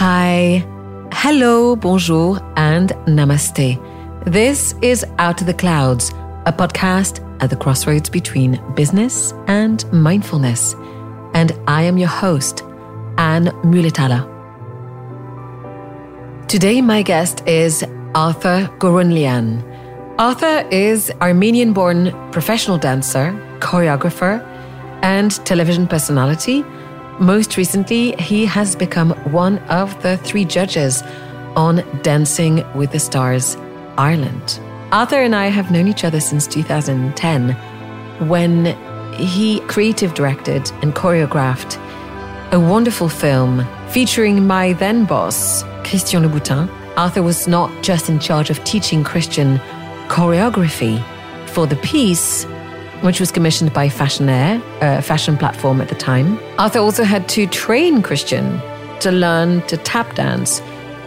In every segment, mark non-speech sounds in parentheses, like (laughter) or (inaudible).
Hi, hello, bonjour, and namaste. This is Out of the Clouds, a podcast at the crossroads between business and mindfulness. And I am your host, Anne Muletala. Today, my guest is Arthur Gourounlian. Arthur is Armenian born professional dancer, choreographer, and television personality. Most recently, he has become one of the three judges on Dancing with the Stars Ireland. Arthur and I have known each other since 2010 when he creative directed and choreographed a wonderful film featuring my then boss, Christian Louboutin, Arthur was not just in charge of teaching Christian choreography for the piece, which was commissioned by Fashionaire, a fashion platform at the time. Arthur also had to train Christian to learn to tap dance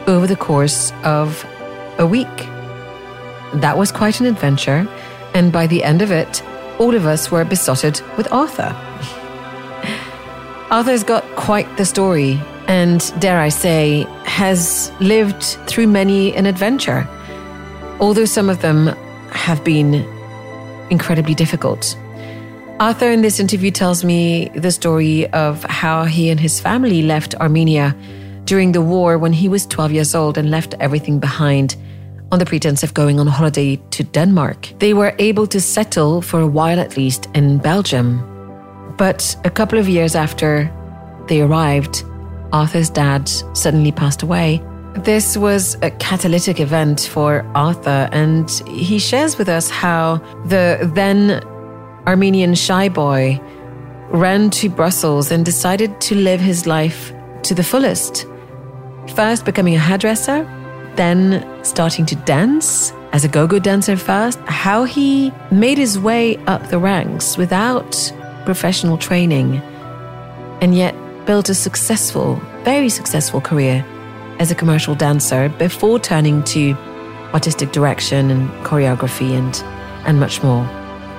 over the course of a week. That was quite an adventure, and by the end of it, all of us were besotted with Arthur. (laughs) Arthur's got quite the story, and dare I say, has lived through many an adventure, although some of them have been incredibly difficult. Arthur in this interview tells me the story of how he and his family left Armenia during the war when he was 12 years old and left everything behind on the pretense of going on holiday to Denmark. They were able to settle for a while at least in Belgium. But a couple of years after they arrived, Arthur's dad suddenly passed away. This was a catalytic event for Arthur, and he shares with us how the then Armenian shy boy ran to Brussels and decided to live his life to the fullest. First, becoming a hairdresser, then starting to dance as a go go dancer first, how he made his way up the ranks without professional training, and yet built a successful, very successful career as a commercial dancer before turning to artistic direction and choreography and, and much more.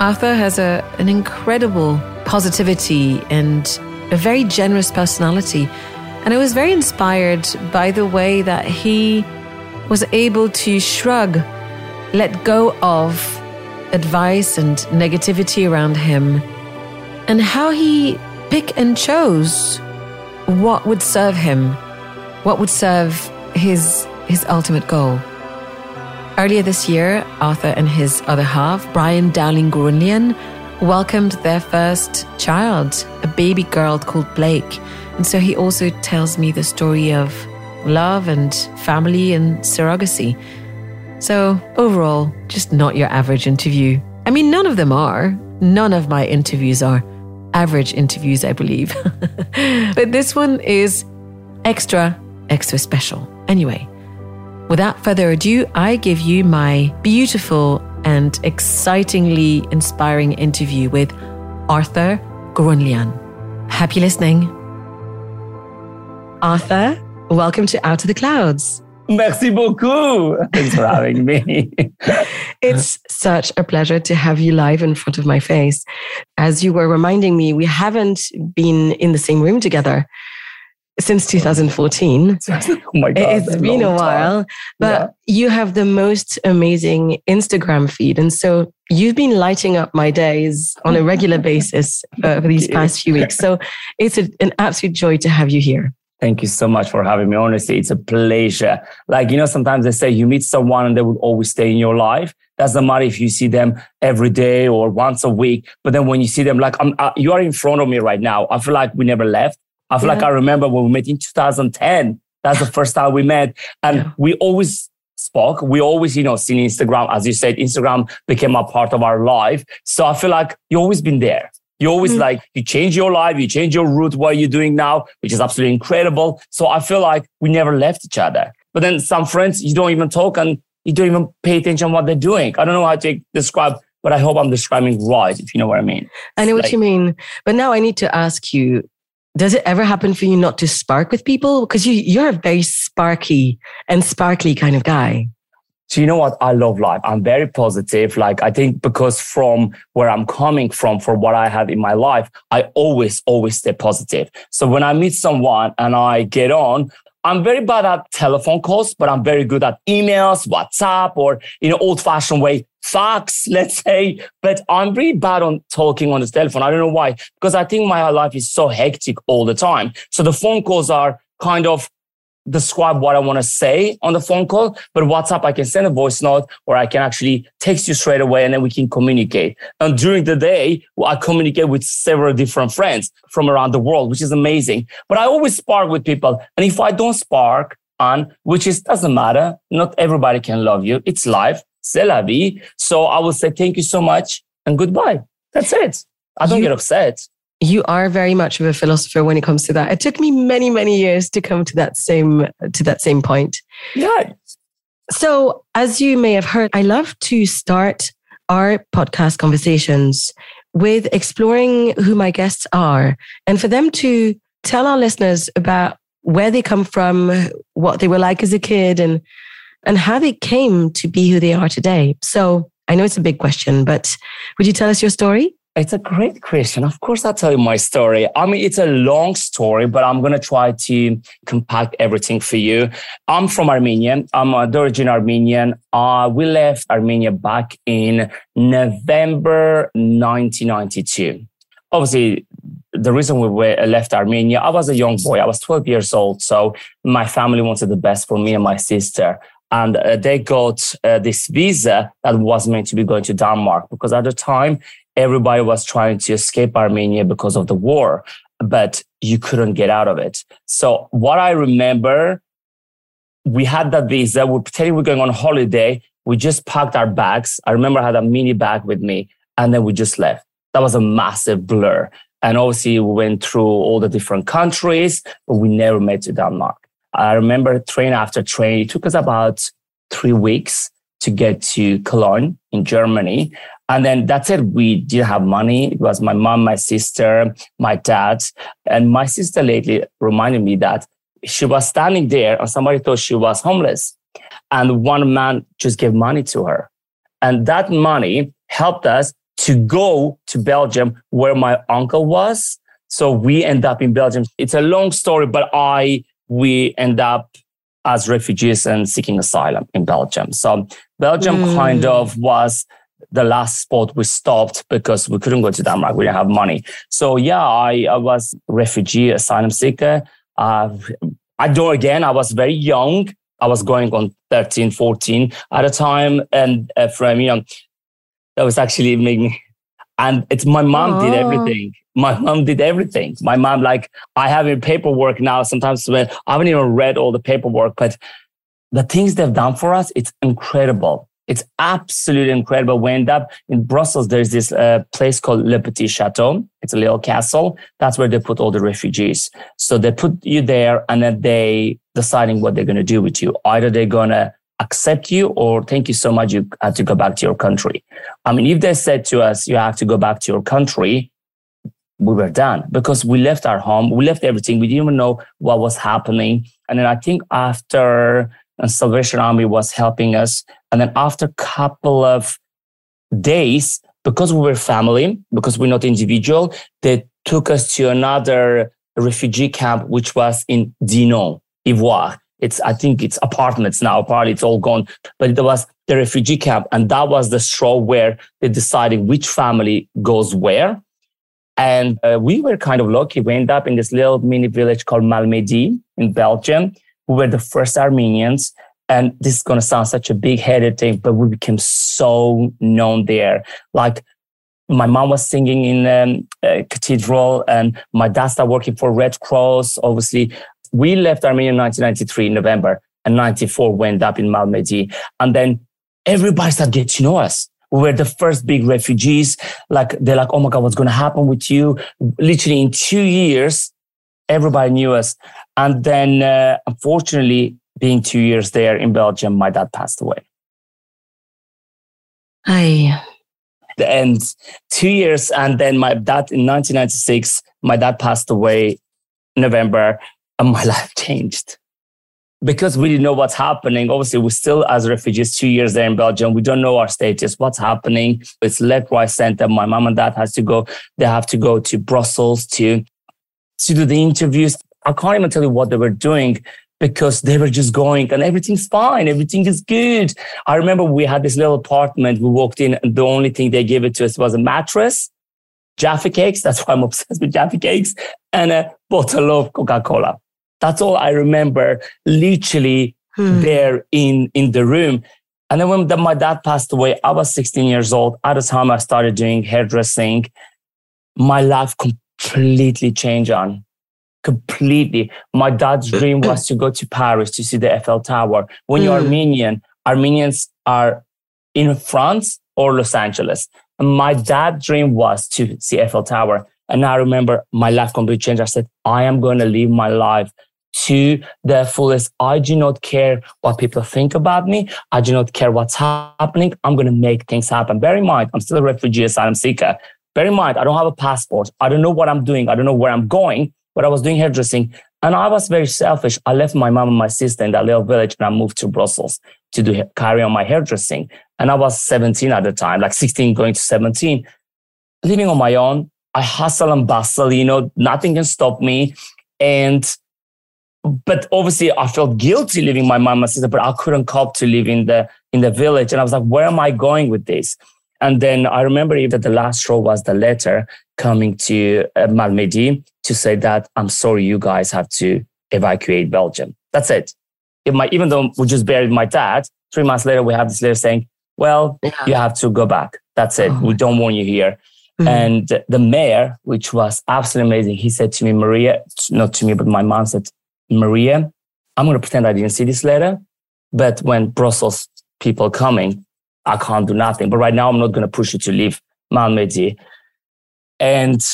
Arthur has a, an incredible positivity and a very generous personality. And I was very inspired by the way that he was able to shrug, let go of advice and negativity around him, and how he pick and chose what would serve him, what would serve his his ultimate goal. Earlier this year, Arthur and his other half, Brian Dowling Gourounlian, welcomed their first child, a baby girl called Blake. And so he also tells me the story of love and family and surrogacy. So, overall, just not your average interview. I mean, none of them are. None of my interviews are average interviews, I believe. (laughs) but this one is extra, extra special. Anyway, without further ado, I give you my beautiful and excitingly inspiring interview with Arthur Gourounlian. Happy listening. Arthur, welcome to Out of the Clouds. Merci beaucoup. Thanks for having me. (laughs) it's such a pleasure to have you live in front of my face. As you were reminding me, we haven't been in the same room together since 2014. oh my God. (laughs) It's been a while, time. but yeah. you have the most amazing Instagram feed. And so you've been lighting up my days on a regular (laughs) basis uh, for these past few weeks. So it's a, an absolute joy to have you here. Thank you so much for having me. Honestly, it's a pleasure. Like, you know, sometimes they say you meet someone and they will always stay in your life. Doesn't matter if you see them every day or once a week. But then when you see them, like, I'm, uh, you are in front of me right now. I feel like we never left. I feel yeah. like I remember when we met in 2010. That's the first time we met. And yeah. we always spoke. We always, you know, seen Instagram. As you said, Instagram became a part of our life. So I feel like you always been there. You always mm-hmm. like, you change your life, you change your route, what you're doing now, which is absolutely incredible. So I feel like we never left each other. But then some friends, you don't even talk and you don't even pay attention what they're doing. I don't know how to describe, but I hope I'm describing right, if you know what I mean. I know what you mean. But now I need to ask you, does it ever happen for you not to spark with people? Because you, you're a very sparky and sparkly kind of guy. So you know what? I love life. I'm very positive. Like I think because from where I'm coming from, for what I have in my life, I always, always stay positive. So when I meet someone and I get on, I'm very bad at telephone calls, but I'm very good at emails, WhatsApp, or in an old fashioned way, fax, (laughs) let's say. But I'm really bad on talking on the telephone. I don't know why, because I think my life is so hectic all the time. So the phone calls are kind of describe what I want to say on the phone call. But WhatsApp, I can send a voice note or I can actually text you straight away and then we can communicate. And during the day, I communicate with several different friends from around the world, which is amazing. But I always spark with people. And if I don't spark on, which is doesn't matter, not everybody can love you. It's life. C'est la vie. So I will say thank you so much and goodbye. That's it. I don't you, get upset you are very much of a philosopher when it comes to that. It took me many, many years to come to that same to that same point. Yeah. So, as you may have heard, I love to start our podcast conversations with exploring who my guests are and for them to tell our listeners about where they come from, what they were like as a kid and and how they came to be who they are today. So, I know it's a big question, but would you tell us your story? It's a great question. Of course, I'll tell you my story. I mean, it's a long story, but I'm going to try to compact everything for you. I'm from Armenia. I'm a origin Armenian. Uh, we left Armenia back in November 1992. Obviously, the reason we left Armenia, I was a young boy. I was 12 years old. So my family wanted the best for me and my sister and uh, they got uh, this visa that was meant to be going to Denmark because at the time everybody was trying to escape Armenia because of the war, but you couldn't get out of it. So what I remember, we had that visa. We're pretending we're going on holiday. We just packed our bags. I remember I had a mini bag with me and then we just left. That was a massive blur. And obviously we went through all the different countries, but we never made to Denmark. I remember train after train. It took us about three weeks to get to Cologne in Germany. And then that's it. We didn't have money. It was my mom, my sister, my dad. And my sister lately reminded me that she was standing there and somebody thought she was homeless. And one man just gave money to her. And that money helped us to go to Belgium where my uncle was. So we end up in Belgium. It's a long story, but I, we end up as refugees and seeking asylum in Belgium. So Belgium mm. kind of was the last spot we stopped because we couldn't go to Denmark. We didn't have money. So yeah, I, I was refugee asylum seeker. Uh, I do again. I was very young. I was going on 13, 14 at a time. And uh, from, you know, that was actually making me, and it's my mom did everything. My mom did everything. My mom, like, I have in paperwork now. Sometimes when I haven't even read all the paperwork, but the things they've done for us, it's incredible. It's absolutely incredible. We end up in Brussels. There's this uh, place called Le Petit Chateau. It's a little castle. That's where they put all the refugees. So they put you there and then they deciding what they're going to do with you. Either they're going to accept you or thank you so much. You have to go back to your country. I mean, if they said to us, you have to go back to your country, we were done because we left our home. We left everything. We didn't even know what was happening. And then I think after and Salvation Army was helping us. And then after a couple of days, because we were family, because we're not individual, they took us to another refugee camp, which was in Dinant, Ivoire. It's, I think it's apartments now, apparently it's all gone, but it was the refugee camp. And that was the straw where they decided which family goes where. And uh, we were kind of lucky. We ended up in this little mini village called Malmedy in Belgium we were the first Armenians. And this is going to sound such a big headed thing, but we became so known there. Like my mom was singing in um, a cathedral and my dad started working for Red Cross. Obviously, we left Armenia in 1993 in November and 94 went up in Malmedy. And then everybody started getting to know us. We were the first big refugees. Like they're like, oh my God, what's going to happen with you? Literally in two years, everybody knew us. And then, uh, unfortunately, being two years there in Belgium, my dad passed away. I. And two years, and then my dad in 1996, my dad passed away November, and my (laughs) life changed because we didn't know what's happening. Obviously, we're still as refugees two years there in Belgium. We don't know our status, what's happening. It's left, right, center. My mom and dad has to go. They have to go to Brussels to to do the interviews. I can't even tell you what they were doing because they were just going and everything's fine. Everything is good. I remember we had this little apartment. We walked in and the only thing they gave it to us was a mattress, Jaffa cakes. That's why I'm (laughs) obsessed with Jaffa cakes and a bottle of Coca-Cola. That's all I remember literally hmm. there in, in the room. And then when the, my dad passed away, I was 16 years old. At the time I started doing hairdressing, my life completely changed on completely. My dad's dream was to go to Paris to see the Eiffel Tower. When you're hmm. Armenian, Armenians are in France or Los Angeles. And my dad's dream was to see Eiffel Tower. And I remember my life completely changed. I said, I am going to live my life to the fullest. I do not care what people think about me. I do not care what's happening. I'm going to make things happen. Bear in mind, I'm still a refugee asylum seeker. Bear in mind, I don't have a passport. I don't know what I'm doing. I don't know where I'm going but I was doing hairdressing and I was very selfish. I left my mom and my sister in that little village and I moved to Brussels to do carry on my hairdressing. And I was 17 at the time, like 16 going to 17, living on my own. I hustle and bustle, you know, nothing can stop me. And but obviously I felt guilty leaving my mom and sister, but I couldn't cope to live in the in the village. And I was like, where am I going with this? And then I remember even the last straw was the letter coming to uh, Malmedy to say that I'm sorry, you guys have to evacuate Belgium. That's it. Even though we just buried my dad, three months later, we have this letter saying, well, yeah. you have to go back. That's it. Oh. We don't want you here. Mm-hmm. And the mayor, which was absolutely amazing, he said to me, Maria, not to me, but my mom said, Maria, I'm going to pretend I didn't see this letter. But when Brussels people coming, I can't do nothing. But right now, I'm not going to push you to leave Malmedy. And,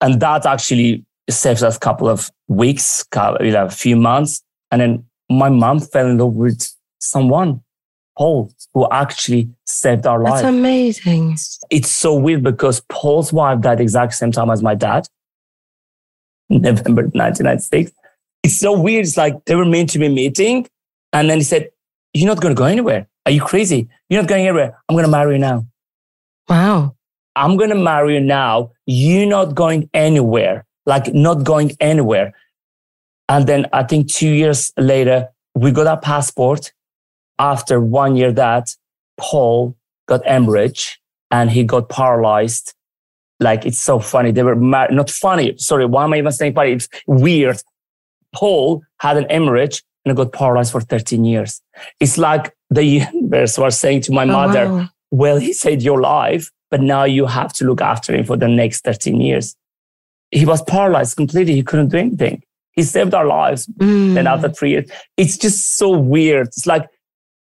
and that actually saved us a couple of weeks, you know, a few months. And then my mom fell in love with someone, Paul, who actually saved our life. That's amazing. It's so weird because Paul's wife died exact same time as my dad, (laughs) November 1996. It's so weird. It's like they were meant to be meeting. And then he said, You're not going to go anywhere. Are you crazy? You're not going anywhere. I'm going to marry you now. Wow. I'm going to marry you now. You're not going anywhere, like not going anywhere. And then I think two years later, we got our passport. After one year that, Paul got hemorrhage and he got paralyzed. Like it's so funny. They were mar- not funny. Sorry, why am I even saying funny? It's weird. Paul had an hemorrhage and got paralyzed for 13 years. It's like the universe was saying to my oh, mother, wow. well, he saved your life but now you have to look after him for the next 13 years. He was paralyzed completely. He couldn't do anything. He saved our lives. Mm. And after three years, it's just so weird. It's like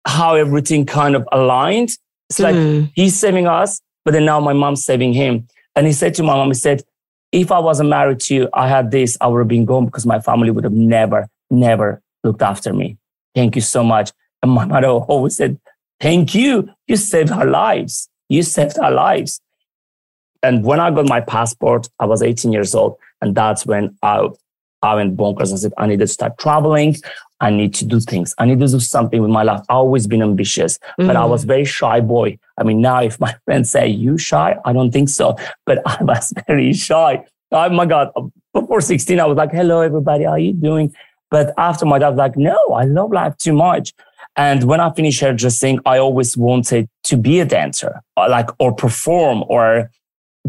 how everything kind of aligned. It's like mm. he's saving us, but then now my mom's saving him. And he said to my mom, he said, if I wasn't married to you, I had this, I would have been gone because my family would have never, never looked after me. Thank you so much. And my mother (laughs) always said, thank you. You saved our lives. You saved our lives. And when I got my passport, I was 18 years old. And that's when I, I went bonkers and said, I need to start traveling. I need to do things. I need to do something with my life. I've always been ambitious, mm. but I was mm. very shy boy. I mean, now if my (laughs) friends say you shy, I don't think so, but I was (laughs) very shy. Oh my God. Before 16, I was like, hello, everybody. How are you doing? But after my dad was like, no, I love life too much. And when I finished hairdressing, I always wanted to be a dancer, or like, or perform or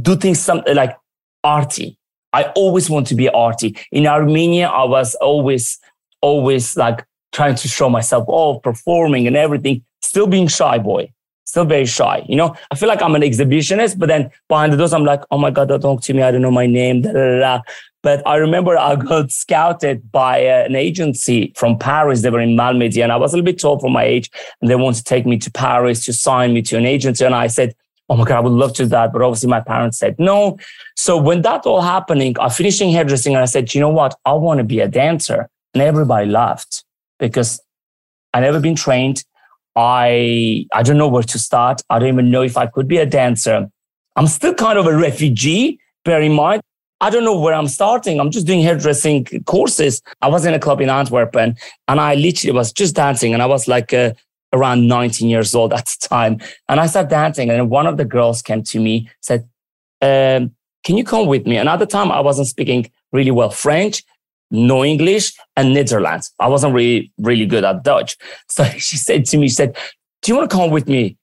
do things something uh, like arty. I always want to be arty. In Armenia, I was always, always like trying to show myself off, performing and everything, still being shy boy, still very shy. You know, I feel like I'm an exhibitionist, but then behind the doors, I'm like, oh my God, don't talk to me. I don't know my name. But I remember I got scouted by an agency from Paris. They were in Malmedy and I was a little bit tall for my age and they wanted to take me to Paris to sign me to an agency. And I said, Oh my God, I would love to do that. But obviously my parents said no. So when that all happening, I finished in hairdressing and I said, you know what? I want to be a dancer. And everybody laughed because I never been trained. I, I don't know where to start. I don't even know if I could be a dancer. I'm still kind of a refugee, bear in mind. I don't know where I'm starting. I'm just doing hairdressing courses. I was in a club in Antwerp and, and I literally was just dancing and I was like uh, around 19 years old at the time. And I started dancing and one of the girls came to me, said, um, can you come with me? And at the time I wasn't speaking really well French. no English and Netherlands. I wasn't really, really good at Dutch. (laughs) So she said to me, she said, do you want to come with me?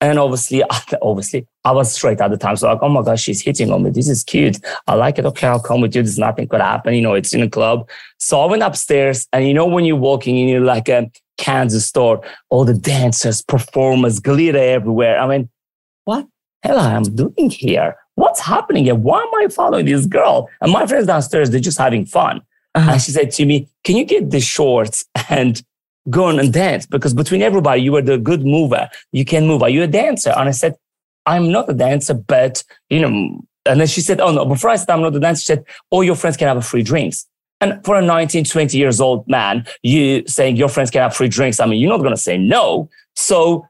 And obviously, obviously, I was straight at the time. So like, oh my gosh, she's hitting on me. This is cute. I like it. Okay, I'll come with you. There's nothing could happen. You know, it's in a club. So I went upstairs and you know, when you're walking in, you're like a Kansas store, all the dancers, performers, glitter everywhere. I mean, what hell I am doing here? What's happening here? Why am I following this girl? And my friends downstairs, they're just having fun. Uh-huh. And she said to me, can you get the shorts and go on and dance? Because between everybody, you were the good mover. You can move. Are you a dancer? And I said, I'm not a dancer, but you know, and then she said, Oh no, before I said I'm not a dancer, she said, All your friends can have free drinks. And for a 19, 20 years old man, you saying your friends can have free drinks. I mean, you're not going to say no. So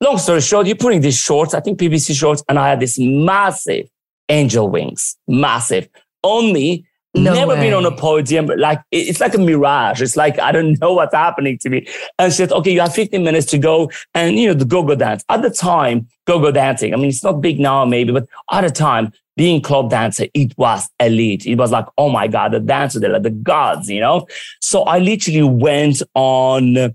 long story short, you're putting these shorts, I think PVC shorts, and I had this massive angel wings, massive on me. No never way. been on a podium, like it's like a mirage. It's like I don't (laughs) know what's happening to me. And she said, "Okay, you have 15 minutes to go, and you know the go-go dance." At the time, go-go dancing. I mean, it's not big now, maybe, but at the time, being club dancer, it was elite. It was like, oh my God, the dancers, they're like the gods, you know? So I literally went on,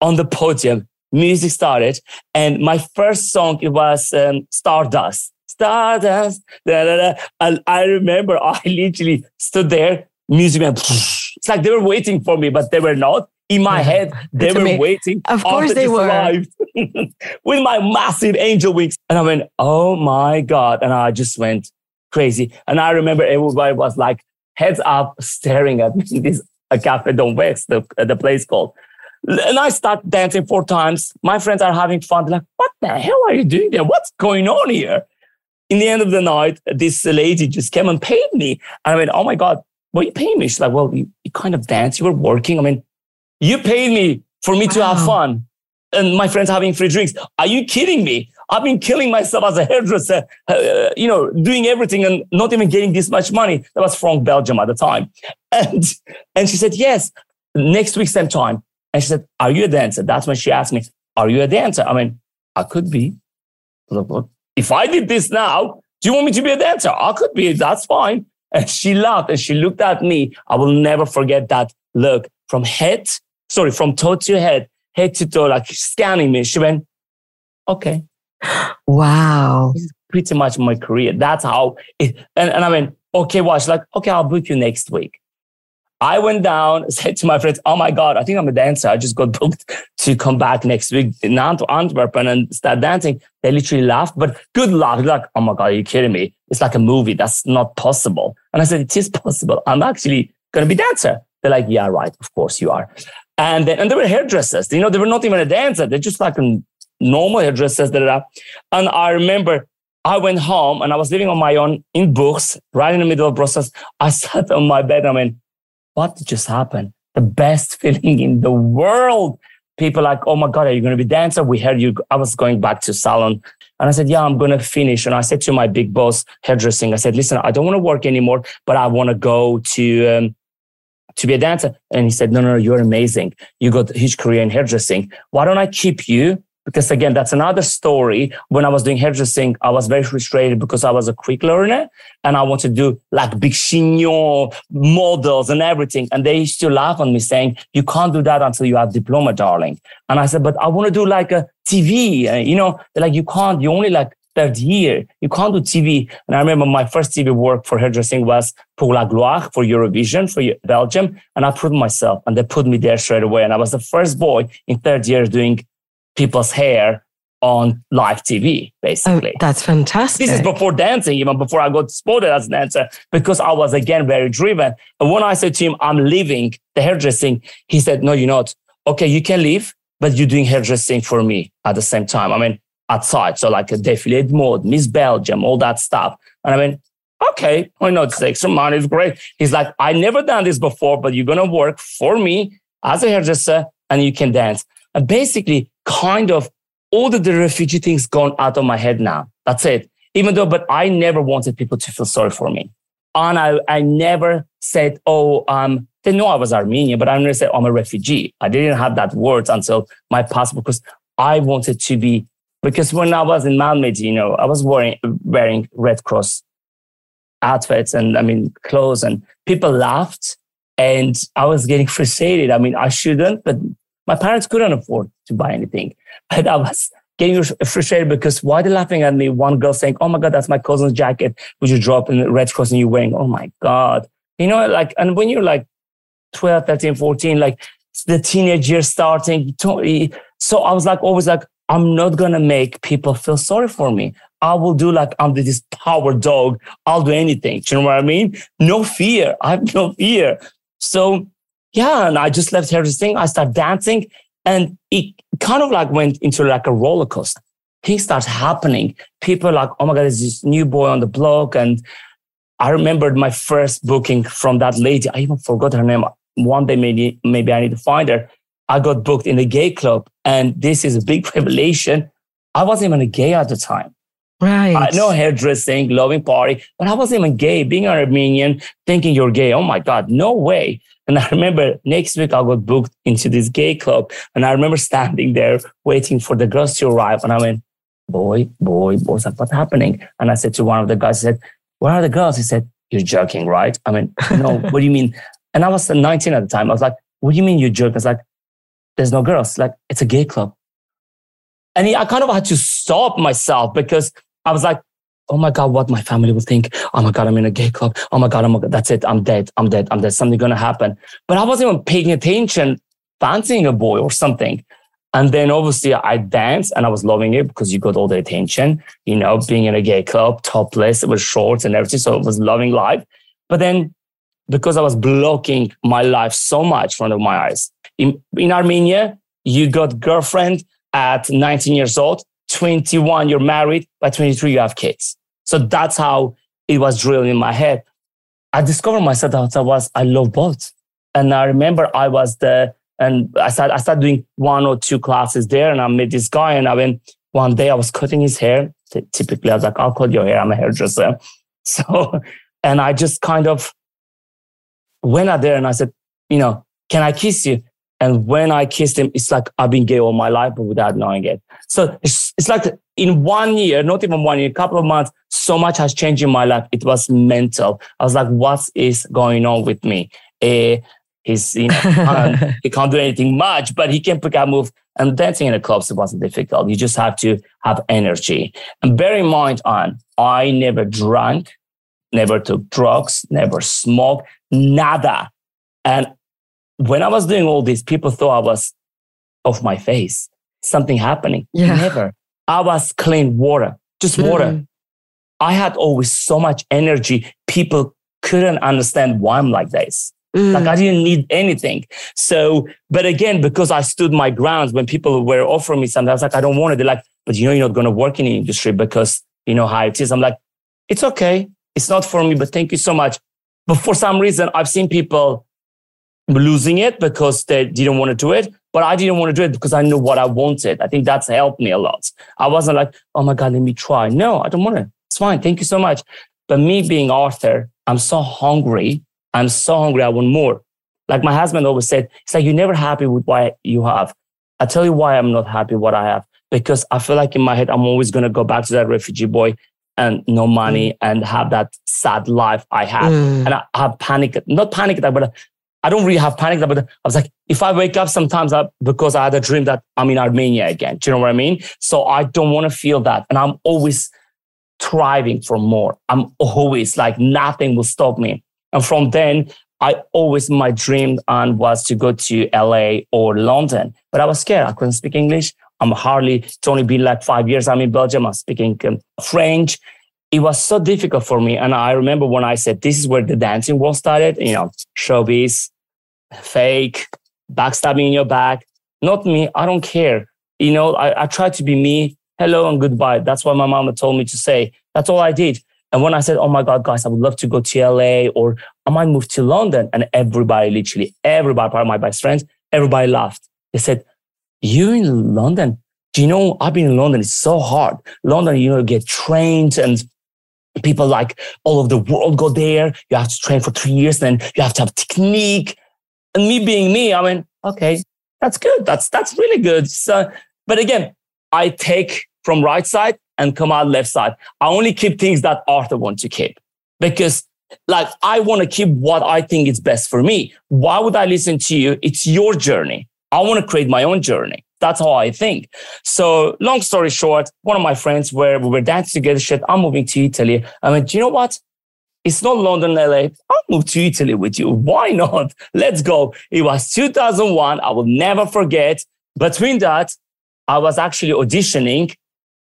on the podium, music started, and my first song, it was um, Stardust. Stardust. Da, da, da. And I remember (laughs) I literally stood there, music went, (laughs) it's like they were waiting for me, but they were not. In my head, they were waiting. Of course they were. with my massive angel wings. And I went, oh my God. And I just went, crazy. And I remember everybody was like heads up staring at me. This a Cafe Don West, the, the place called. And I start dancing four times. My friends are having fun. They're like, what the hell are you doing there? What's going on here? In the end of the night, this lady just came and paid me. And I went, oh my God, what are you paying me? She's like, well, you, you kind of dance. You were working. I mean, you paid me for me wow. to have fun. And my friends having free drinks. Are you kidding me? I've been killing myself as a hairdresser, uh, you know, doing everything and not even getting this much money. That was from Belgium at the time. (laughs) And, and she said, yes, next week, same time. And she said, are you a dancer? That's when she asked me, are you a dancer? I mean, I could be. If I did this now, do you want me to be a dancer? I could be. That's fine. And she laughed and she looked at me. I will never forget that look from head, sorry, from toe to head, head to toe, like scanning me. She went, okay. (gasps) Wow. This is pretty much my career. That's how it, and, and I went, okay, watch, like, okay, I'll book you next week. I went down, (laughs) said to my friends, Oh my God, I think I'm a dancer. I just got (laughs) booked to come back next week in Antwerp and start dancing. They literally laughed, but good luck. Like, oh my God, are you kidding me? It's like a movie. That's not possible. And I said, It is (laughs) possible. I'm actually going to be dancer. They're like, Yeah, right. Of course you are. And then, and they were hairdressers. You know, they were not even a dancer. They're just like normal hairdressers. Da, da. And I remember I went home and I was living on my own in Bourse, right in the middle of Brussels. I sat on my bed. I mean, what just happened? The best (laughs) feeling in the world. People like, oh my God, are you going to be dancer? We heard you. I was going back to salon. And I said, yeah, I'm going to finish. And I said to my big boss, hairdressing, I said, listen, I don't want to work anymore, but I want to go to, um, to be a dancer. And he said, no, no, no, you're amazing. You got a huge career in hairdressing. Why don't I keep you because again, that's another story. When I was doing hairdressing, I was very frustrated because I was a quick learner and I wanted to do like big chignon models and everything. And they used to laugh on me saying, you can't do that until you have diploma, darling. And I said, but I want to do like a TV, uh, you know, They're like you can't, you only like third year. You can't do TV. And I remember my first TV work for hairdressing was pour la gloire for Eurovision for Belgium. And I proved myself and they put me there straight away. And I was the first boy in third year doing people's hair on live TV, basically. Oh, that's fantastic. This is before dancing, even before I got spotted as a dancer, because I was again very driven. And when I said to him, I'm leaving the hairdressing, he said, No, you're not. Okay, you can leave, but you're doing hairdressing for me at the same time. I mean, outside. So like a defilade mode, Miss Belgium, all that stuff. And I mean, okay, why not? It's extra money, it's great. He's like, I never done this before, but you're gonna work for me as a hairdresser and you can dance. And basically, kind of all the refugee things gone out of my head now. That's it. Even though, but I never wanted people to feel sorry for me. And I, I never said, oh, um, they know I was Armenian, but I never said I'm a refugee. I didn't have that word until my passport because I wanted to be, because when I was in Malmedy, you know, I was wearing, wearing Red Cross outfits and I mean, clothes and people laughed And I was getting (laughs) frustrated. I mean, I shouldn't, but my parents couldn't afford to buy anything. (laughs) But I was getting frustrated because why they laughing at me? One girl saying, Oh my God, that's my cousin's jacket, which you drop in the Red Cross and you're wearing. Oh my God. You know, like, and when you're like 12, 13, 14, like the teenage years starting. So I was like, always like, I'm not to make people feel sorry for me. I will do like I'm this power dog. I'll do anything. Do you know what I mean? No fear. I have no fear. So yeah, and I just left everything. I started dancing and it kind of like went into like a roller coaster. Things start happening. People like, oh my God, there's this new boy on the block. And I remembered my first booking from that lady. I even forgot her name. One day, maybe, maybe I need to find her. I got booked in a gay club. And this is a big (laughs) revelation. I wasn't even a gay at the time. Right. I know hairdressing, loving party, but I wasn't even gay. Being an Armenian, thinking you're gay. Oh my God, no way. And I remember next week I got booked into this gay club. And I remember standing there waiting for the girls to arrive. And I went, boy, boy, boy, like, what's happening? And I said to one of the guys, I said, where are the girls? He said, you're joking, right? I mean, no, what do you mean? (laughs) And I was 19 at the time. I was like, what do you mean you're joking? I was like, there's no girls. Like, it's a gay club. And I kind of had to stop myself because I was like, oh my God, what my family will think. Oh my God, I'm in a gay club. Oh my God, I'm, that's it. I'm dead. I'm dead. I'm dead. Something going to happen. But I wasn't even paying attention, fancying a boy or something. And then obviously I danced and I was loving it because you got all the attention, you know, being in a gay club, topless, it was shorts and everything. So it was loving life. But then because I was blocking my life so much in front of my eyes in, in Armenia, you got girlfriend at 19 years old, 21, you're married. By 23, you have kids. So that's how it was drilled in my head. I discovered myself that I was, I love both. And I remember I was the, and I started, I started doing one or two classes there and I met this guy and I went, one day I was cutting his hair. Typically I was like, I'll cut your hair. I'm a hairdresser. (laughs) So, and I just kind of went out there and I said, you know, can I kiss you? And when I kissed him, it's like I've been gay all my life, but without knowing it. So it's, it's like in one year, not even one year, a couple of months, so much has changed in my life. It was mental. I was like, what is going on with me? Uh, he's, you know, (laughs) he can't do anything much, but he can pick up move. And dancing in the clubs, it wasn't difficult. You just have to have energy. And bear in mind, on I never drank, never took drugs, never smoked, nada. And when I was doing all this, people thought I was off my face, something happening. Yeah. Never. I was clean water, just mm. water. I had always so much energy. People couldn't understand why I'm like this. Mm. Like I didn't need anything. So, but again, because I stood my grounds when people were offering me something, I was like, I don't want it. They're like, but you know, you're not going to work in the industry because you know how it is. I'm like, it's okay. It's not for me, but thank you so much. But for some reason, I've seen people losing it because they didn't want to do it. But I didn't want to do it because I knew what I wanted. I think that's helped me a lot. I wasn't like, oh my God, let me try. No, I don't want to. It's fine. Thank you so much. But me being Arthur, I'm so hungry. I'm so hungry. I want more. Like my husband always said, it's like you're never happy with what you have. I tell you why I'm not happy what I have. Because I feel like in my head, I'm always going to go back to that refugee boy and no money mm. and have that sad life I had. Mm. And I have panic, not panic but I don't really have panic, but I was like, if I wake up sometimes I, because I had a dream that I'm in Armenia again, do you know what I mean? So I don't want to feel that. And I'm always thriving for more. I'm always like, nothing will stop me. And from then, I always, my dream and was to go to LA or London, but I was scared. I couldn't speak English. I'm hardly, it's only been like five years I'm in Belgium. I'm speaking um, French it was so difficult for me. And I remember when I said, this is where the dancing world started, you know, showbiz, fake, backstabbing in your back. Not me. I don't care. You know, I, I tried to be me. Hello and goodbye. That's what my mama told me to say. That's all I did. And when I said, oh my God, guys, I would love to go to LA or I might move to London. And everybody, literally everybody, part of my best friends, everybody laughed. They said, you in London? Do you know, I've been in London. It's so hard. London, you know, get trained and people like all over the world go there. You have to train for three years, then you have to have technique. And me being me, I mean, okay, that's good. That's that's really good. So, but again, I take from right side and come out left side. I only keep things that Arthur wants to keep because Like, I want to keep what I think is best for me. Why would I listen to you? It's your journey. I want to create my own journey. That's how I think. So, long story short, one of my friends where we were dancing together, said, I'm moving to Italy. I went, you know what? It's not London, LA. I'll move to Italy with you. Why not? (laughs) Let's go. It was 2001. I will never forget. Between that, I was actually auditioning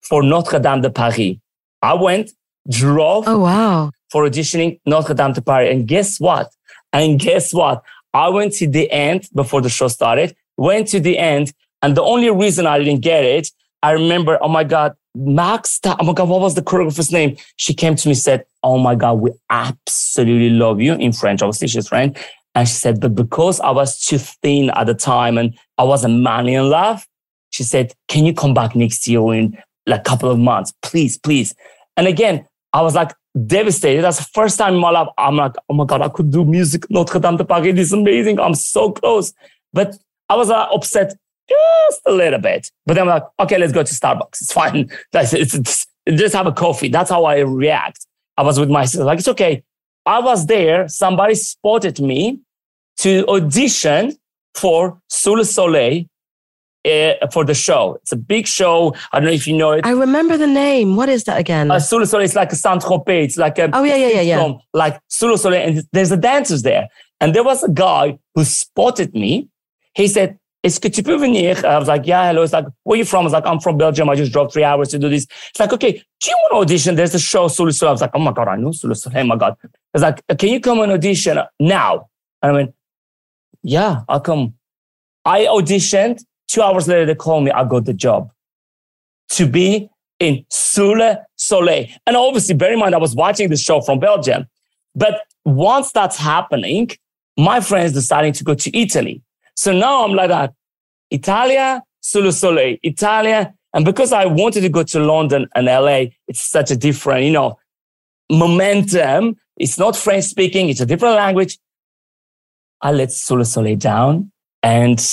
for Notre Dame de Paris. I went, drove. Oh, wow. For auditioning Notre Dame de Paris. And guess what? And guess what? I went to the end before the show started, went to the end. And the only reason I didn't get it, I remember, oh my God, Max, oh my God, what was the choreographer's name? She came to me said, oh my God, we absolutely love you in French. Obviously, she's French. And she said, but because I was too thin at the time and I wasn't manly in love, she said, can you come back next year in like a couple of months? Please, please. And again, I was like devastated. That's the first time in my life. I'm like, oh my God, I could do music Notre Dame de Paris. Is amazing. I'm so close. But I was uh, upset just a little bit. But then I'm like, okay, let's go to Starbucks. It's fine. (laughs) It's, it's, it's, just have a coffee. That's how I react. I was with my sister, like, it's okay. I was there. Somebody spotted me to audition for Sous Soleil uh, for the show. It's a big show. I don't know if you know it. I remember the name. What is that again? Uh, Soleil is like a Saint Tropez. It's like a oh yeah yeah yeah yeah. Film, like Sous Soleil, and there's a dancers there. And there was a guy who spotted me. He said, Est-ce que tu peux venir? I was like, yeah, hello. It's like, where are you from? I was like, I'm from Belgium. I just drove three hours to do this. It's like, okay, do you want to audition? There's a show, le Soleil. I was like, oh my God, I know le Soleil. Oh my God. It's like, uh, can you come and audition now? And I went, yeah, I'll come. I auditioned. Two hours later, they called me. I got the job to be in Sous le Soleil. And obviously, bear in mind, I was watching the show from Belgium. But once that's happening, my friends deciding to go to Italy. So now I'm like that, Italia, Sous le Soleil, Italia. And because I wanted to go to London and LA, it's such a different, you know, momentum. It's not French speaking. It's a different language. I let Sous le Soleil down and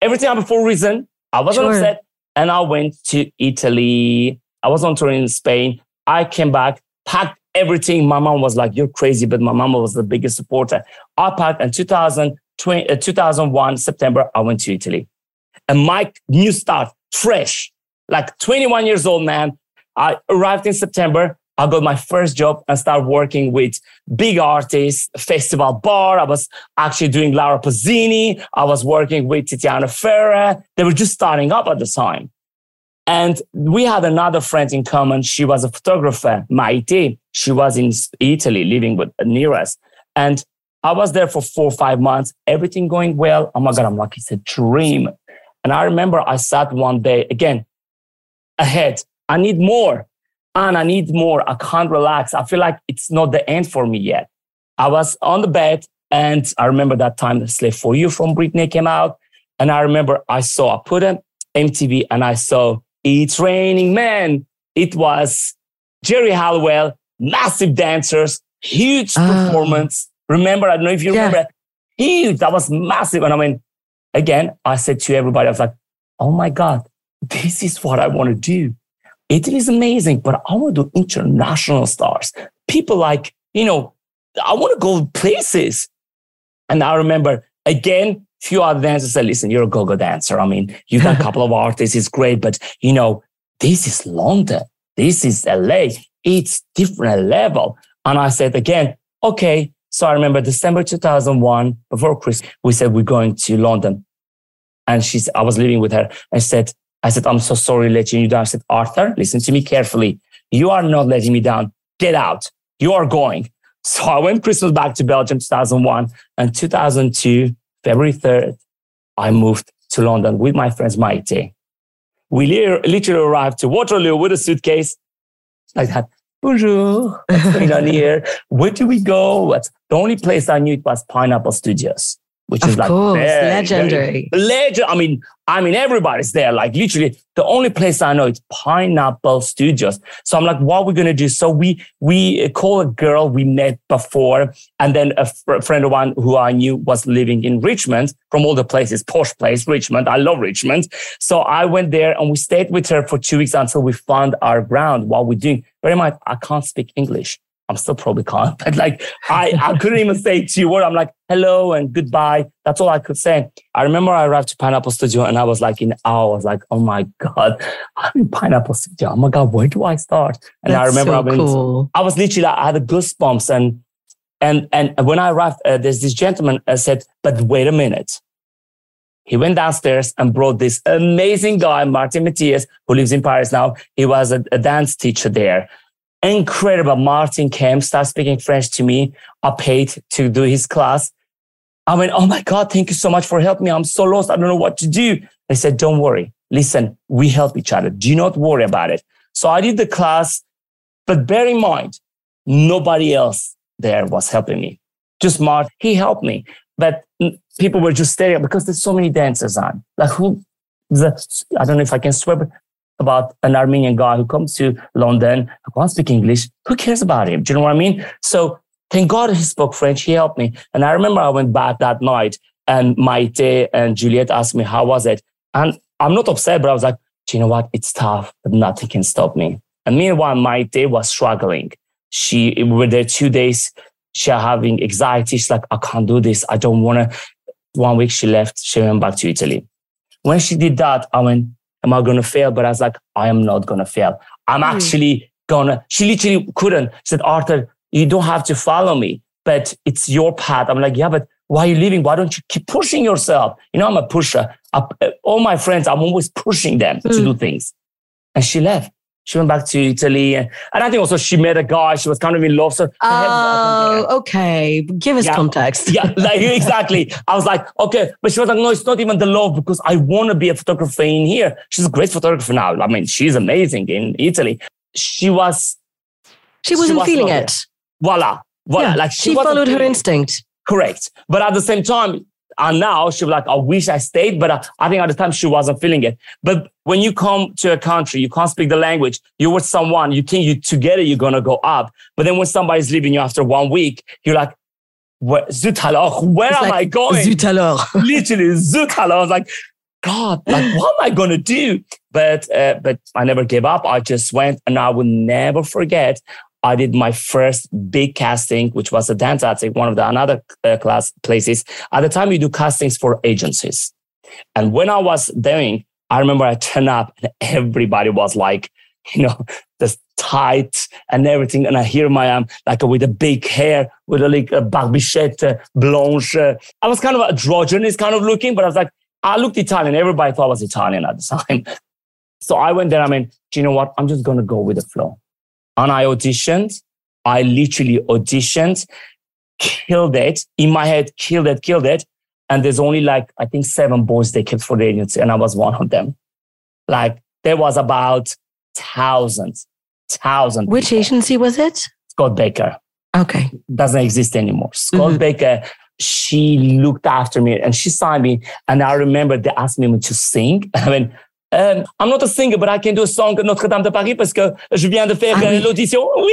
everything happened for a reason. I wasn't sure. upset and I went to Italy. I was on tour in Spain. I came back, packed everything. My mom was like, You're crazy, but my mom was the biggest supporter. I packed in 2000, 20, uh, 2001, September, I went to Italy. And my new start, fresh, like 21 years old man. I arrived in September. I got my first job and started working with big artists, Festivalbar. I was actually doing Laura Pausini. I was working with Tiziano Ferro. They were just starting up at the time. And we had another friend in common. She was a photographer, Maite. She was in Italy living with near us. And I was there for four or five months, everything going well. Oh my God, I'm like, it's a dream. And I remember I sat one day again ahead. I need more and I need more. I can't relax. I feel like it's not the end for me yet. I was on the bed and I remember that time the Slave for You from Britney came out. And I remember I saw, I put an MTV and I saw It's Raining Man. It was Geri Halliwell, massive dancers, huge oh. performance. Remember, I don't know if you yeah. remember, huge. That was massive. And I mean, again, I said to everybody, I was like, oh my God, this is what I want to do. Italy is amazing, but I want to do international stars. People like, you know, I want to go places. And I remember again, few other dancers said, listen, you're a go-go dancer. I mean, you've done a couple of (laughs) artists, it's great, but you know, this is London. This is LA. It's different level. And I said again, okay. So I remember December 2001, before Christmas, we said we're going to London. And she's, I was living with her. I said, I said, I'm so sorry letting you down. I said, Arthur, listen to me carefully. You are not letting me down. Get out. You are going. (laughs) So I went Christmas back to Belgium 2001 and 2002, February 3rd, I moved to London with my friends Maite. We literally arrived to Waterloo with a suitcase like that. Bonjour. What's going on here? Where do we go? What's the only place I knew it was Pineapple Studios which of is like course, very, legendary. Very legend. I mean, I mean, everybody's there. Like literally, the only place I know is Pineapple Studios. So I'm like, what are we gonna do? So we we call a girl we met before, and then a fr- friend of mine who I knew was living in Richmond. From all the places, posh place, Richmond. I love Richmond. So I went there and we stayed with her for two weeks until we found our ground. While we're doing, very much, I can't speak English. I'm still probably can't, but (laughs) like I, I couldn't even say two words. I'm like, hello and goodbye. That's all I could say. I remember I arrived to Pineapple Studio and I was like in awe. I was like, oh my God, I'm in Pineapple Studio. Oh my God, where do I start? And That's I remember so I, went, cool. I was literally, like, I had goosebumps and, and, and when I arrived, uh, there's this gentleman uh, said, but wait a minute. He went downstairs and brought this amazing guy, Martin Matthias, who lives in Paris now. He was a, a dance teacher there incredible. Martin came, started speaking French to me. I paid to do his class. I went, Oh my God, thank you so much for helping me. I'm so lost. I don't know what to do. They said, Don't worry. Listen, we help each other. Do not worry about it. So I did the class, but bear in mind, nobody else there was helping me. Just Martin. He helped me, but people were just staring because there's so many dancers on. Like who, the, I don't know if I can swear, but about an Armenian guy who comes to London, who can't speak English. Who cares about him? Do you know what I mean? So thank God he spoke French. He helped me. And I remember I went back that night and Maite and Juliet asked me, how was it? And I'm not upset, but I was like, do you know what? It's tough, but nothing can stop me. And meanwhile, Maite was struggling. She, we were there two days. She having anxiety. She's like, I can't do this. I don't want to. One week she left. She went back to Italy. When she did that, I went, am I going to fail? But I was like, I am not going to fail. I'm mm. actually going to, she literally couldn't. She said, Arthur, you don't have to follow me, but it's your path. I'm like, yeah, but why are you leaving? Why don't you keep pushing yourself? You know, I'm a pusher. I, all my friends, I'm always pushing them mm. to hmm. do things. And she left. She went back to Italy. And, and I think also she met a guy. She was kind of in love. So oh, okay. Give us yeah. context. yeah, like, (laughs) exactly. I was like, okay. But she was like, no, it's not even the love because I want to be a photographer in here. She's a great photographer now. I mean, she's amazing in Italy. She was. She wasn't she was feeling it. Voila. Voila. Yeah, like she, she followed her instinct. Correct. But at the same time, and now she was like, I wish I stayed, but I, I, think at the time she wasn't feeling it. But when you come to a country, you can't speak the language, you're with someone, you think you together, you're going to go up. But then when somebody's leaving you after one week, you're like, where, zut alors, where it's am like, I going? Zut alors. (laughs) (laughs) Literally, zut alors. I was like, God, like, what am I going to do? But, uh, but I never gave up. I just went and I will never forget. I did my first big casting, which was a dance at one of the another uh, class places. At the time, you do castings for agencies. And when I was doing, I remember I turned up and everybody was like, you know, (laughs) this tight and everything. And I hear my um, like with a big hair, with a like a barbichette, uh, blanche. Uh, I was kind of androgynous kind of looking, but I was like, I looked Italian. Everybody thought I was Italian at the (laughs) time. So I went there. I mean, do you know what? I'm just going to go with the flow. And I auditioned. I literally auditioned, killed it in my head, killed it, killed it. And there's only like, I think seven boys they kept for the agency, and I was one of them. Like there was about thousands, thousands. Which people. agency was it? Scott Baker. Okay. Doesn't exist anymore. Scott mm-hmm. Baker, she looked after me and she signed me. And I remember they asked me to sing. (laughs) I mean, um, I'm not a singer, but I can do a song at Notre-Dame de Paris parce que je viens de faire ah, oui. l'audition. (laughs) Oui,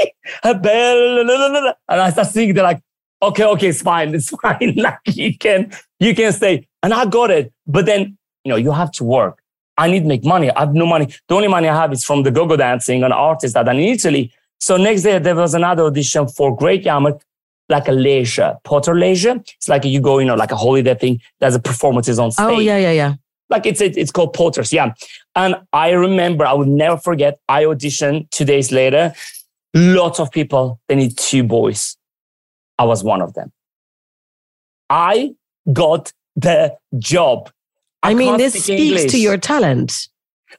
belle. And I start singing. They're like, okay, okay, it's fine. It's (laughs) fine. like you can, you can stay. And I got it. But then, you know, you have to work. I need to make money. I have no money. The only money I have is from the go-go dancing, an artist that I in Italy. So next day there was another audition for Great Yarmouth, like a leisure, Potter leisure. It's like you go, you know, like a holiday thing. There's a performances on stage. Oh yeah, yeah, yeah. Like it's it's called Potters, yeah. And I remember, I will never forget. I auditioned two days later. Lots of people. They need two boys. I was one of them. I got the job. I, I mean, this speaks English. to your talent.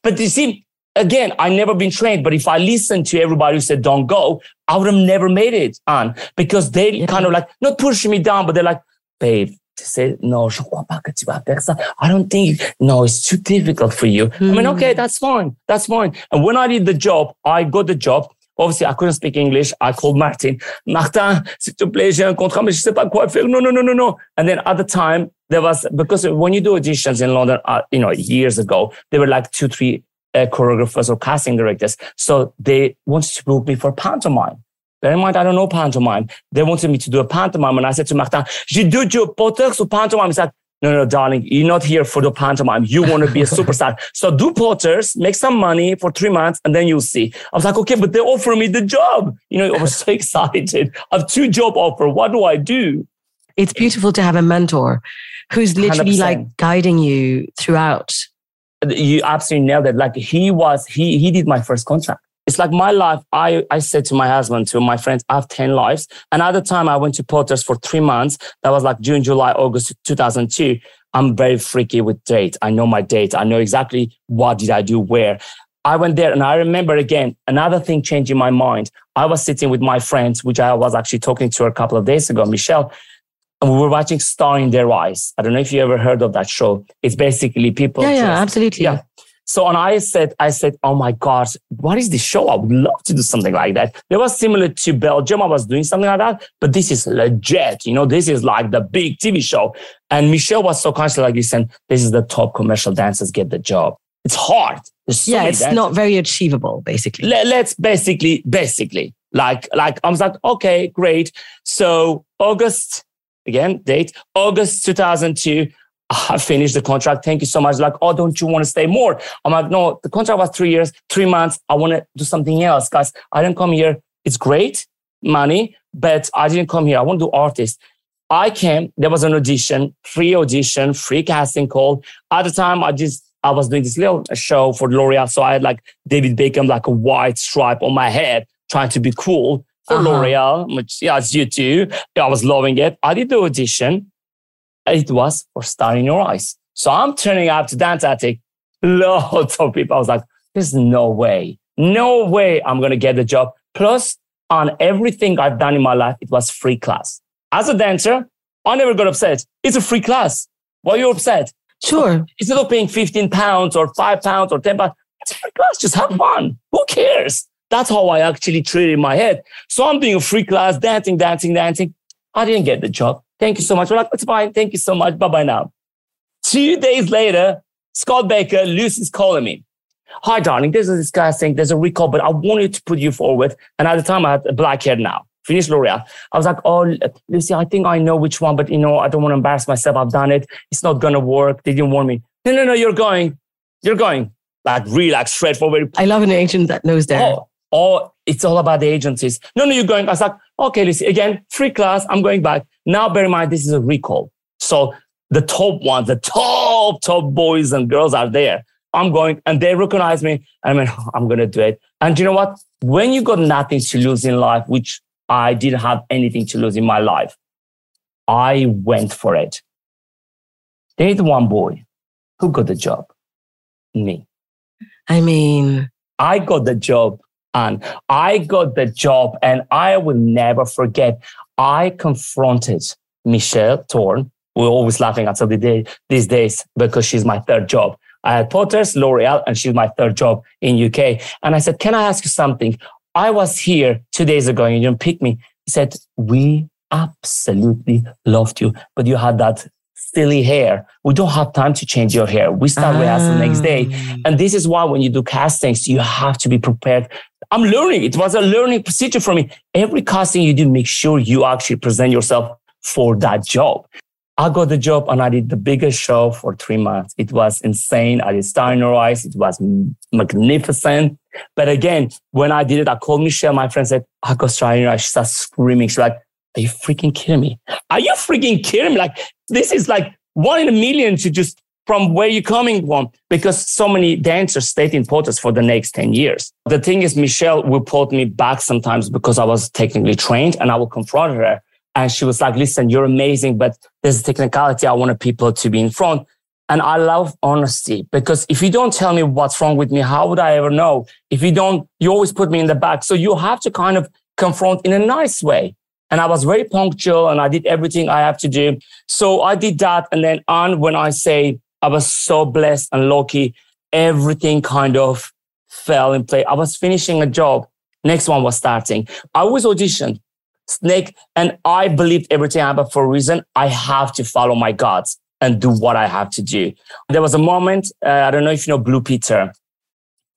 But you see, again, I never been trained. But if I listened to everybody who said don't go, I would have never made it on because they yeah. kind of like not pushing me down, but they're like, babe, to say, no, je crois pas que tu vas faire ça. I don't think, no, it's too difficult for you. Mm. I mean, hmm. okay, that's fine. That's fine. And when I did the job, I got the job. Obviously, I couldn't speak English. I called Martin. Martin, s'il te plaît, j'ai un contrat, mais je sais pas quoi faire. No, no, no, no, no. And then at the time, there was, because when you do auditions in London, uh, you know, years ago, there were like two, three uh, choreographers or casting directors. So they wanted to book me for pantomime. Bear in mind, I don't know pantomime. They wanted me to do a pantomime. And I said to Martin, je do do Potters ou pantomime. He said, no, no, darling, you're not here for the pantomime. You want to be a (laughs) superstar. so do Potters, make some money for three months, and then you'll see. I was like, okay, but they offer me the job. You know, I was (laughs) so excited. I have two job offer. What do I do? It's beautiful to have a mentor who's literally 100%. like guiding you throughout. You absolutely nailed it. Like he was, he he did my first contract. It's like my life. I, I said to my husband, to my friends, I have 10 lives. And at the time I went to Potters for three months. That was like June, July, August 2002. I'm very freaky with date. I know my date. I know exactly what did I do where. I went there and I remember again, another thing changed in my mind. I was sitting with my friends, which I was actually talking to a couple of days ago, Michelle, and we were watching Star in Their Eyes. I don't know if you ever heard of that show. It's basically people. Yeah, yeah, absolutely. Yeah. So, and I said, I said, oh my God, what is this show? I would love to do something like that. It was similar to Belgium. I was doing something like that, but this is legit. You know, this is like the big TV show. And Michelle was so constantly like, listen, this is the top commercial dancers get the job. It's hard. So yeah, it's dancers. not very achievable, basically. Let, let's basically, basically, like, like I was like, okay, great. So August, again, date, August 2002. (laughs) I finished the contract. Thank you so much. Like, oh, don't you want to stay more? I'm like, no, the contract was three years, three months. I want to do something else, guys. I didn't come here. It's great money, but I didn't come here. I want to do artist. I came. There was an audition, free audition, free casting call. At the time, I just I was doing this little show for L'Oreal, so I had like David Beckham, like a white stripe on my head, trying to be cool for uh-huh. L'Oreal, which yeah, it's you too. I was loving it. I did the audition it was for Star in Your Eyes. So I'm turning up to Dance Attic. Lots of people. I was like, there's no way, no way I'm going to get the job. Plus, on everything I've done in my life, it was free class. As a dancer, I never got upset. It's a free class. Why are you upset? Sure. Instead of paying 15 pounds or five pounds or 10 pounds, it's a free class. Just have fun. Who cares? That's how I actually treat it in my head. So I'm doing a free class, dancing, dancing, dancing. I didn't get the job. Thank you so much. We're like, it's fine. Thank you so much. Bye bye now. Two days later, Scott Baker, Lucy's calling me. Hi, darling. This is this guy saying there's a recall, but I wanted to put you forward. And at the time, I had black hair now. Finished L'Oreal. I was like, oh, Lucy, I think I know which one, but you know, I don't want to embarrass myself. I've done it. It's not going to work. They didn't warn me. No, no, no, you're going. You're going. Like, relax, straightforward. I love an agent that knows that. Oh, oh, it's all about the agencies. No, no, you're going. I was like, okay, Lucy, again, free class. I'm going back. Now, bear in mind, this is a recall. So the top ones, the top, top boys and girls are there. I'm going and they recognize me. I mean, I'm oh, going to do it. And you know what? When you got nothing to lose in life, which I didn't have anything to lose in my life, I went for it. There's one boy who got the job. Me. I mean, I got the job and I got the job and I will never forget. I confronted Michelle Thorne. We're always laughing at the day, these days because she's my third job. I had Potter's, L'Oreal, and she's my third job in UK. And I said, can I ask you something? I was here two days ago and you didn't pick me. He said, we absolutely loved you, but you had that silly hair. We don't have time to change your hair. We start ah. rehearsal the next day. Ah. And this is why when you do castings, you have to be prepared I'm learning. It was a learning procedure for me. Every casting you do, make sure you actually present yourself for that job. I got the job and I did the biggest show for three months. It was insane. I did Star in Your Eyes. It was magnificent. But again, when I did it, I called Michelle, my friend said, I got Star in Your Eyes. She started screaming. She's like, are you freaking kidding me? Are you freaking kidding me? Like, this is like one in a million to just from where you're coming from because so many dancers stayed in Potters for the next 10 years. The thing is, Michelle will put me back sometimes because I was technically trained and I will confront her. And she was like, listen, you're amazing, but there's a technicality. I wanted people to be in front. And I love honesty because if you don't tell me what's wrong with me, how would I ever know? If you don't, you always put me in the back. So you have to kind of confront in a nice way. And I was very punctual and I did everything I have to do. So I did that. And then on when I say, I was so blessed and lucky. Everything kind of fell in place. I was finishing a job. Next one was starting. I was auditioned, Snake, and I believed everything happened for a reason. I have to follow my guts and do what I have to do. There was a moment, uh, I don't know if you know Blue Peter.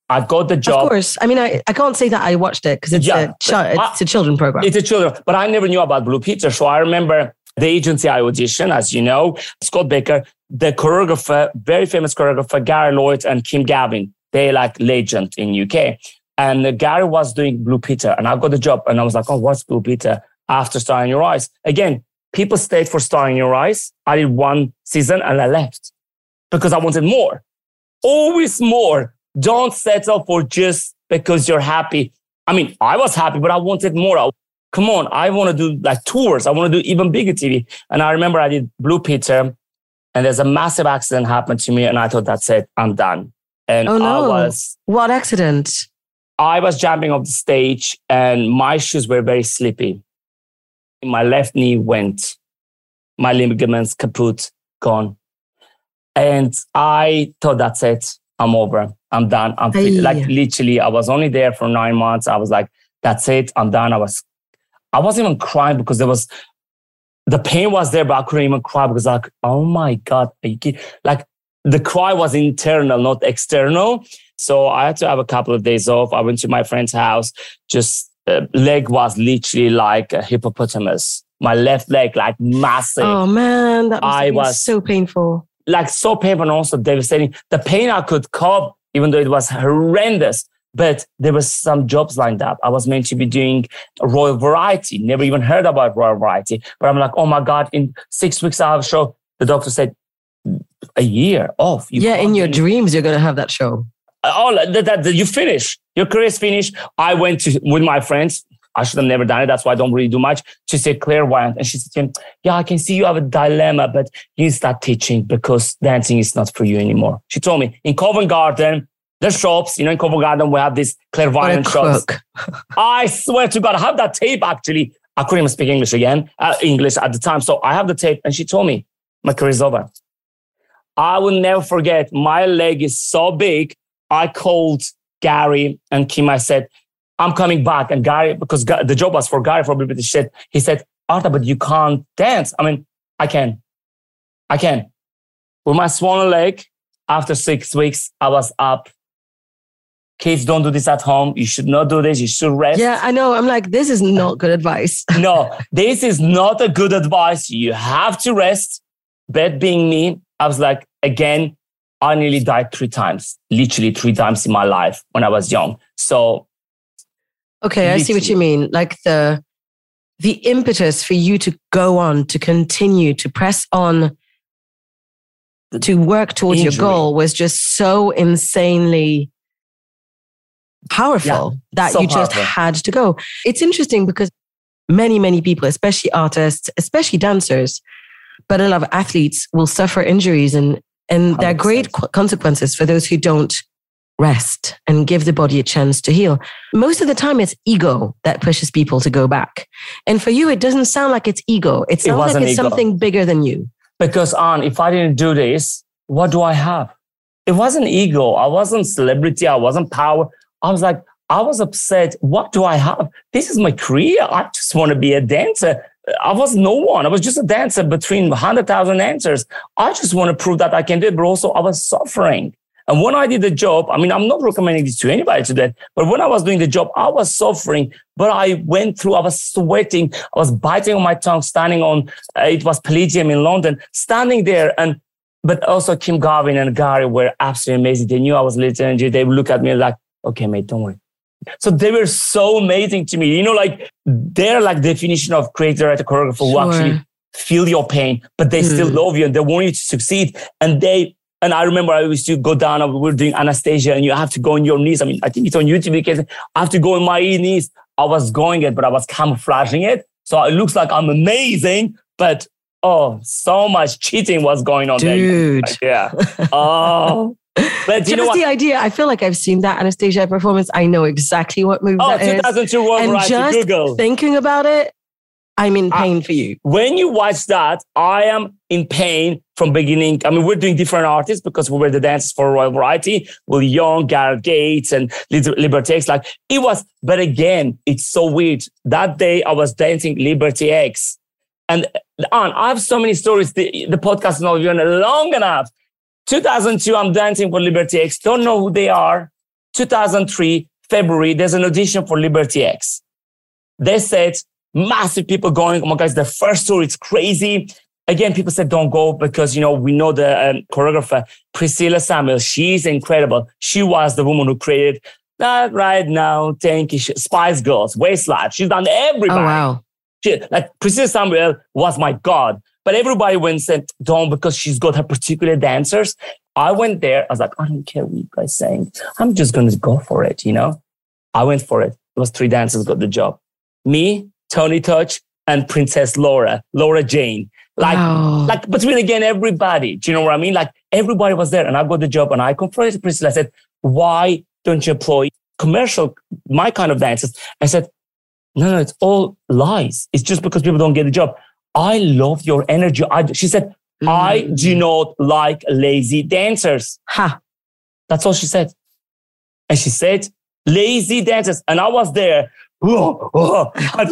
I got the job. Of course. I mean, I, I can't say that I watched it because it's, yeah, a, it's I, a children program. It's a children, but I never knew about Blue Peter. So I remember the agency I auditioned, as you know, Scott Baker, the choreographer, very famous choreographer, Gary Lloyd and Kim Gavin. They like legend in UK. And Gary was doing Blue Peter and I got the job and I was like, oh, what's Blue Peter? After Star in Your Eyes. Again, people stayed for Star in Your Eyes. I did one season and I left because I wanted more. Always more. Don't settle for just because you're happy. I mean, I was happy, but I wanted more. Come on, I want to do like tours. I want to do even bigger TV. And I remember I did Blue Peter, and there's a massive accident happened to me, and I thought that's it, I'm done. And oh, no. I was what accident? I was jumping off the stage, and my shoes were very slippy. My left knee went, my ligaments kaput, gone. And I thought that's it. I'm over. I'm done. I'm like literally, I was only there for nine months. I was like, that's it. I'm done. I was, I wasn't even crying because there was, the pain was there, but I couldn't even cry because like, oh my God, like the cry was internal, not external. So I had to have a couple of days off. I went to my friend's house. Just uh, leg was literally like a hippopotamus. My left leg, like massive. Oh man, that I was so painful like so painful and also devastating. The pain I could cope, even though it was horrendous, but there was some jobs lined up. I was meant to be doing Royal Variety, never even heard about Royal Variety. But I'm like, oh my God, in six weeks I have a show. The doctor said, a year off. You yeah, in your dreams, you're going to have that show. Uh, oh, that, that, that you finish. Your career's finished. I went to with my friends, I should have never done it. That's why I don't really do much. She said clairvoyant. And she said to him, yeah, I can see you have a dilemma, but you start teaching because dancing is not for you anymore. She told me in Covent Garden, the shops, you know, in Covent Garden, we have these clairvoyant shops. (laughs) I swear to God, I have that tape actually. I couldn't even speak English again, uh, English at the time. So I have the tape and she told me my career is over. I will never forget. My leg is so big. I called Gary and Kim. I said, I'm coming back. And Gary, because the job was for Gary for a bit, he said, he said, Arta, but you can't dance. I mean, I can. I can. With my swollen leg, after six weeks, I was up. Kids don't do this at home. You should not do this. You should rest. Yeah, I know. I'm like, this is not good advice. (laughs) no, this is not a good advice. You have to rest. But being me, I was like, again, I nearly died three times, literally three times in my life when I was young. So Okay, I see what you mean. Like the the impetus for you to go on, to continue, to press on, to work towards Injury. your goal was just so insanely powerful yeah, that so you just powerful. had to go. It's interesting because many, many people, especially artists, especially dancers, but a lot of athletes will suffer injuries and and there are great consequences for those who don't rest and give the body a chance to heal. Most of the time, it's ego that pushes people to go back. And for you, it doesn't sound like it's ego. It sounds it like it's ego. something bigger than you. Because, Anne, if I didn't do this, what do I have? It wasn't ego. I wasn't celebrity. I wasn't power. I was like, I was upset. What do I have? This is my career. I just want to be a dancer. I was no one. I was just a dancer between 100,000 dancers. I just want to prove that I can do it, but also I was suffering. And when I did the job, I mean, I'm not recommending this to anybody to that, but when I was doing the job, I was suffering, but I went through, I was sweating, I was biting on my tongue, standing on, uh, it was Palladium in London, standing there. And, but also Kim Gavin and Gary were absolutely amazing. They knew I was little energy. They would look at me like, okay, mate, don't worry. So they were so amazing to me. You know, like they're like definition of creator at a choreographer sure. who actually feel your pain, but they mm. still love you and they want you to succeed. And they and I remember I used to go down, we were doing Anastasia, and you have to go on your knees. I mean, I think it's on YouTube because I have to go on my knees. I was going it, but I was camouflaging it. So it looks like I'm amazing, but oh, so much cheating was going on Dude. there. Yeah. (laughs) Oh. But you know what? the idea, I feel like I've seen that Anastasia performance. I know exactly what movie oh, that 2002 is. and right just Google. thinking about it, I'm in ah, pain I, for you. When you watch that, I am in pain from beginning. I mean, we're doing different artists because we were the dancers for Royal Variety. Will Young, Gareth Gates, and Liberty X. Like it was, but again, it's so weird. That day I was dancing Liberty X. And uh, on, I have so many stories. The, the podcast is not even long enough. 2002, I'm dancing for Liberty X. Don't know who they are. 2003, February, there's an audition for Liberty X. They said, massive people going. Oh my God, the first tour. It's crazy. Again, people said don't go because, you know, we know the um, choreographer, Priscilla Samuel. She's incredible. She was the woman who created that right now. Thank you. Spice Girls, Waistline. She's done everybody. Oh, wow. She, like Priscilla Samuel was my God. But everybody went and said, don't because she's got her particular dancers. I went there. I was like, I don't care what you guys saying. I'm just going to go for it. You know, I went for it. It was three dancers got the job. Me, Tony Touch, and Princess Laura, Laura Jane. Like, wow. like between again, everybody. Do you know what I mean? Like everybody was there and I got the job and I confronted Priscilla. I said, why don't you employ commercial, my kind of dancers? I said, no, no, it's all lies. It's just because people don't get the job. I love your energy. I, she said, mm. I do not like lazy dancers. Ha. That's all she said. And she said, lazy dancers. And I was there. Oh, (laughs) oh. I,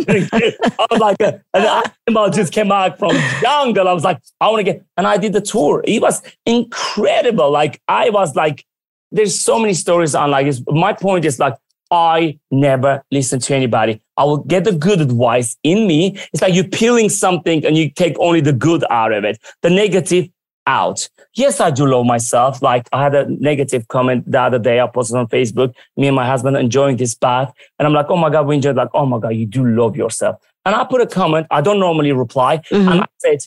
I was like, and I just came back from jungle. I was like, I want to get, and I did the tour. It was incredible. Like, I was like, there's so many stories on like, my point is like, I never listen to anybody. I will get the good advice in me. It's like you're peeling something and you take only the good out of it, the negative out. Yes, I do love myself. Like I had a negative comment the other day. I posted on Facebook, me and my husband enjoying this bath. And I'm like, oh my God, we enjoyed like, oh my God, you do love yourself. And I put a comment. I don't normally reply. Mm-hmm. And I said,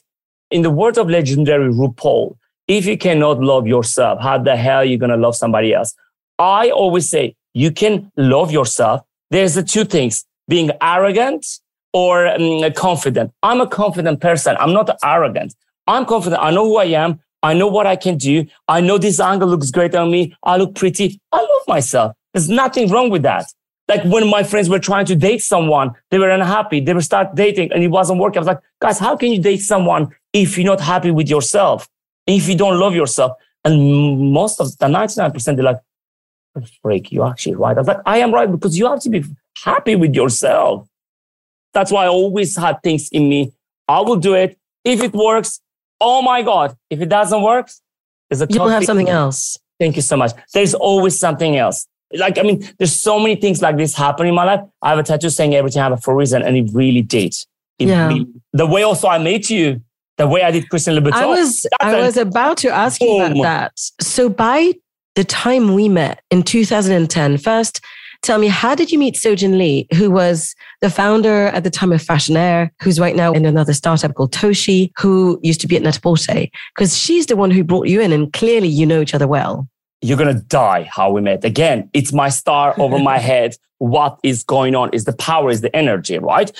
in the words of legendary RuPaul, if you cannot love yourself, how the hell are you going to love somebody else? I always say, you can love yourself. There's the two things, being arrogant or um, confident. I'm a confident person. I'm not arrogant. I'm confident. I know who I am. I know what I can do. I know this angle looks great on me. I look pretty. I love myself. There's nothing wrong with that. Like when my friends were trying to date someone, they were unhappy. They were start dating and it wasn't working. I was like, guys, how can you date someone if you're not happy with yourself? If you don't love yourself? And most of the 99%, they're like, freak, you're actually right. I was like, I am right because you have to be happy with yourself. That's why I always had things in me. I will do it. If it works, oh my God. If it doesn't work, there's a You'll have something else. Thank you so much. There's always something else. Like, I mean, there's so many things like this happen in my life. I have a tattoo saying everything happened for a reason, and it really did. It yeah. Really, the way also I met you, the way I did Christian Louboutin. I was I was about to ask you about that. So by the time we met in 2010, first, tell me, how did you meet Sojin Lee, who was the founder at the time of Fashionaire, who's right now in another startup called Toshi, who used to be at net Because she's the one who brought you in, and clearly you know each other well. You're going to die how we met. Again, it's my star over my (laughs) head. What is going on is the power, is the energy, right?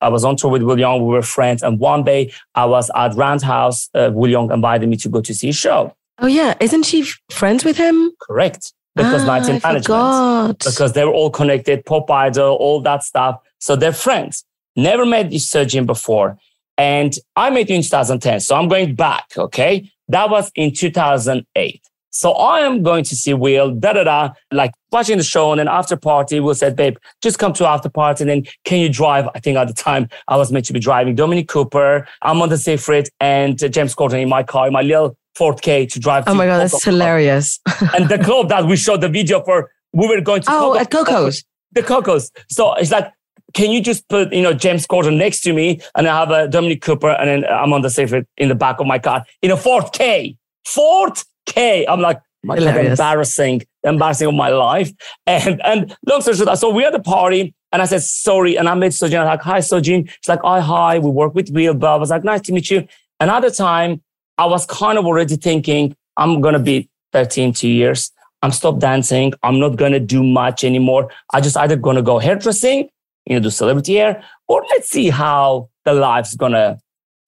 I was on tour with Will Young. We were friends. And one day I was at Rand's house. Uh, Will Young invited me to go to see a show. Oh yeah, isn't she friends with him? Correct. Because ah, Management. Forgot. Because they were all connected, pop idol, all that stuff. So they're friends. Never met this Sojin before. And I met you in 2010. So I'm going back. Okay. That was in 2008. So I am going to see Will, da da da, like watching the show. And then after party, Will said, babe, just come to after party. And then can you drive? I think at the time I was meant to be driving Dominic Cooper. Amanda Seyfried and James Corden in my car, in my little Ford K to drive. Oh to my god, that's hilarious! (laughs) and the club that we showed the video for, we were going to. Oh, Coco, at Coco's. The Coco's. So it's like, can you just put you know James Corden next to me, and I have a Dominic Cooper, and then I'm on the safe in the back of my car in a 4K. 4K. I'm like. My embarrassing, embarrassing of my life. And and long story short, so we're at the party and I said, sorry. And I met Sojin. I'm like, hi, Sojin. She's like, oh, hi. We work with Will Bob. I was like, nice to meet you. Another time, I was kind of already thinking, I'm going to be 13, two years. I'm stop dancing. I'm not going to do much anymore. I just either going to go hairdressing, you know, do celebrity hair, or let's see how the life's going to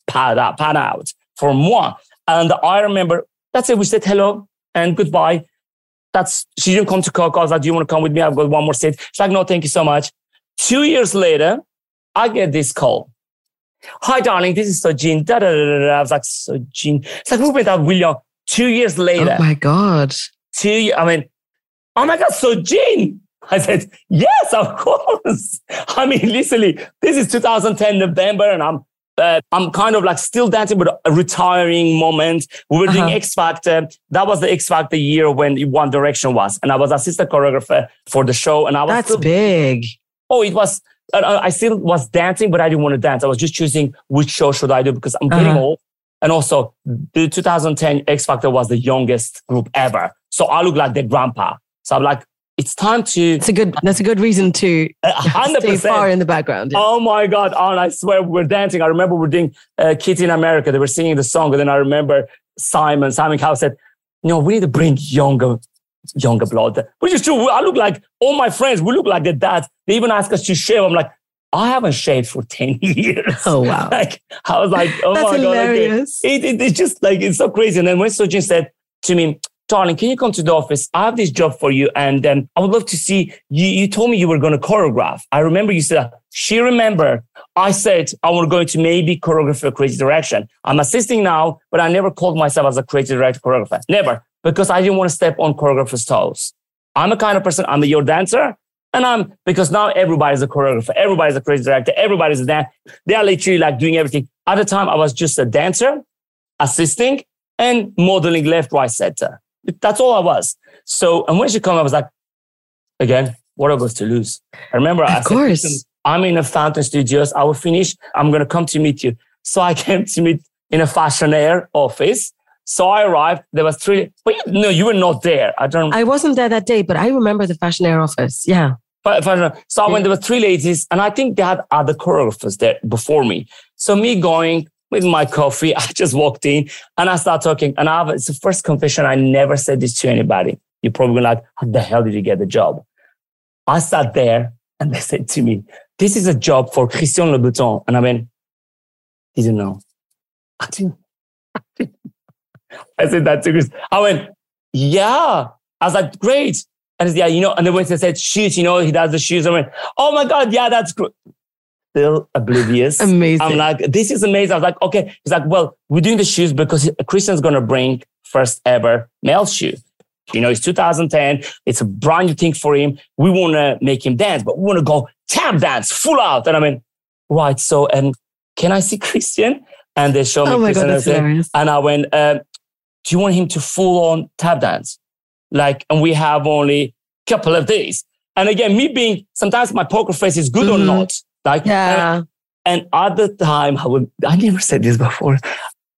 pan out, pan out for moi. And I remember that's it. We said hello and goodbye. That's she didn't come to Coco. I was like, Do you want to come with me? I've got one more seat. She's like, No, thank you so much. Two years later, I get this call. Hi, darling, this is Sojin. Da, da, da, da. I was like, Sojin. It's like, who made that William? Two years later. Oh my God. Two, I mean, oh my God, Sojin. I said, yes, of course. (laughs) I mean, literally, this is 2010 November and I'm uh, I'm kind of like still dancing with a retiring moment. We were uh-huh. doing X Factor. That was the X Factor year when One Direction was. And I was assistant choreographer for the show. And I was That's still, big. Oh, it was I still was dancing, but I didn't want to dance. I was just choosing which show should I do because I'm getting uh-huh. old. And also, the 2010 X Factor was the youngest group ever. So I look like their grandpa. So I'm like, it's time to. It's a good. That's a good reason to 100%. stay far in the background. Yeah. Oh my god! And I swear we're dancing. I remember we're doing uh, Kitty in America. They were singing the song, and then I remember Simon Simon Cowell said, "You know, we need to bring younger, younger blood." Which is true. I look like all my friends. We look like their dads. They even ask us to shave. I'm like, I haven't shaved for 10 (laughs) years. Oh, wow. (laughs) like, I was like, oh That's my hilarious. God. Like, it, it, it's just like, it's so crazy. And then when Sojin said to me, darling, can you come to the office? I have this job for you. And um, I would love to see you. You told me you were going to choreograph. I remember you said, she remember I said I was going to maybe choreograph a creative direction. I'm assisting now, but I never called myself as a creative director choreographer. Never, because I didn't want to step on choreographer's toes. I'm a kind of person, I'm a your dancer. And I'm because now everybody's a choreographer, everybody's a creative director, everybody's a dancer. They are literally like doing everything. At the time, I was just a dancer, assisting, and modeling left, right, center. That's all I was. So, and when she came, I was like, again, what are was to lose? I remember of I course. said, I'm in a Fountain Studios. I will finish. I'm going to come to meet you. So I (laughs) came to meet in a Fashionaire office. So I arrived. There was three. But you, no, you were not there. I don't. I wasn't there that day, but I remember the Fashionaire office. Yeah. But, so I went. There were three ladies, and I think they had other choreographers there before me. So me going with my coffee. (laughs) I just walked in and I start talking. And I have, it's the first confession. I never said this to anybody. You're probably like, how the hell did you get the job? I sat there and (laughs) they said to me, this is a job for Christian Louboutin. And I went, didn't know. I didn't. (laughs) I said that to Chris. I went, yeah. I was like, great. And said, yeah, you know, and then when they said shoes, you know, he does the shoes. I went, oh my God, yeah, that's great still oblivious. Amazing. I'm like, this is amazing. I was like, okay. He's like, well, we're doing the shoes because Christian's going to bring first ever male shoe. You know, it's 2010. It's a brand new thing for him. We want to make him dance, but we want to go tap dance full out. And I mean, right. So, and can I see (laughs) Christian? And they show me oh my Christian. God. And I went, um, do you want him to full on tap dance? Like, and we have only a couple of days. And again, me being sometimes my poker face is good mm-hmm. or not. Like, yeah. And, and at the time, I would, I never said this before.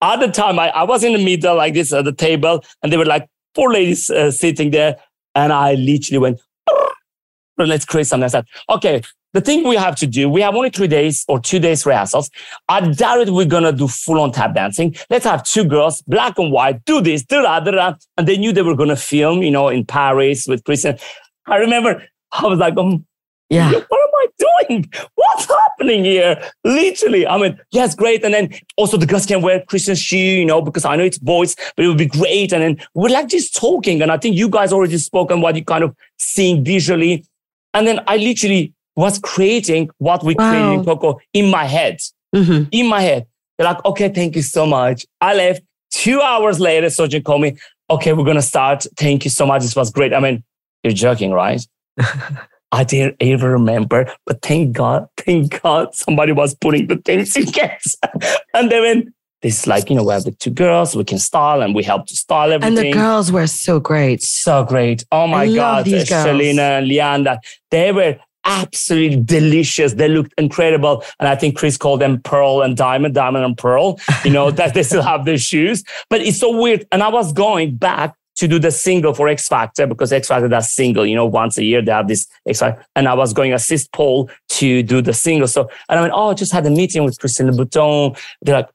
At the time, I, I was in the middle like this at the table, and there were like four ladies uh, sitting there. And I literally went, let's create something. I said, okay, the thing we have to do, we have only three days or two days rehearsals. I doubt it we're going to do full on tap dancing. Let's have two girls, black and white, do this, do that, do that. And they knew they were going to film, you know, in Paris with Christian. I remember I was like, um, yeah. What am I doing? What's happening here? Literally. I mean, yes, great. And then also the girls can wear Christian shoe, you know, because I know it's boys, but it would be great. And then we're like just talking. And I think you guys already spoken what you kind of seeing visually. And then I literally was creating what we wow. created in Coco in my head. Mm-hmm. In my head. They're like, okay, thank you so much. I left. Two hours later, Sojin called me. Okay, we're gonna start. Thank you so much. This was great. I mean, you're joking, right? (laughs) I didn't even remember, but thank God, thank God somebody was putting the things together. (laughs) and then when this like, you know, we have the two girls, we can style and we help to style everything. And the girls were so great. So great. Oh my I God. These girls. Shelina and Leanda, they were absolutely delicious. They looked incredible. And I think Chris called them Pearl and Diamond, Diamond and Pearl, you know, (laughs) that they still have their shoes. But it's so weird. And I was going back to do the single for X Factor because X Factor does single, you know, once a year they have this X Factor. And I was going assist Paul to do the single. So, and I went, oh, I just had a meeting with Christine Louboutin. They're like,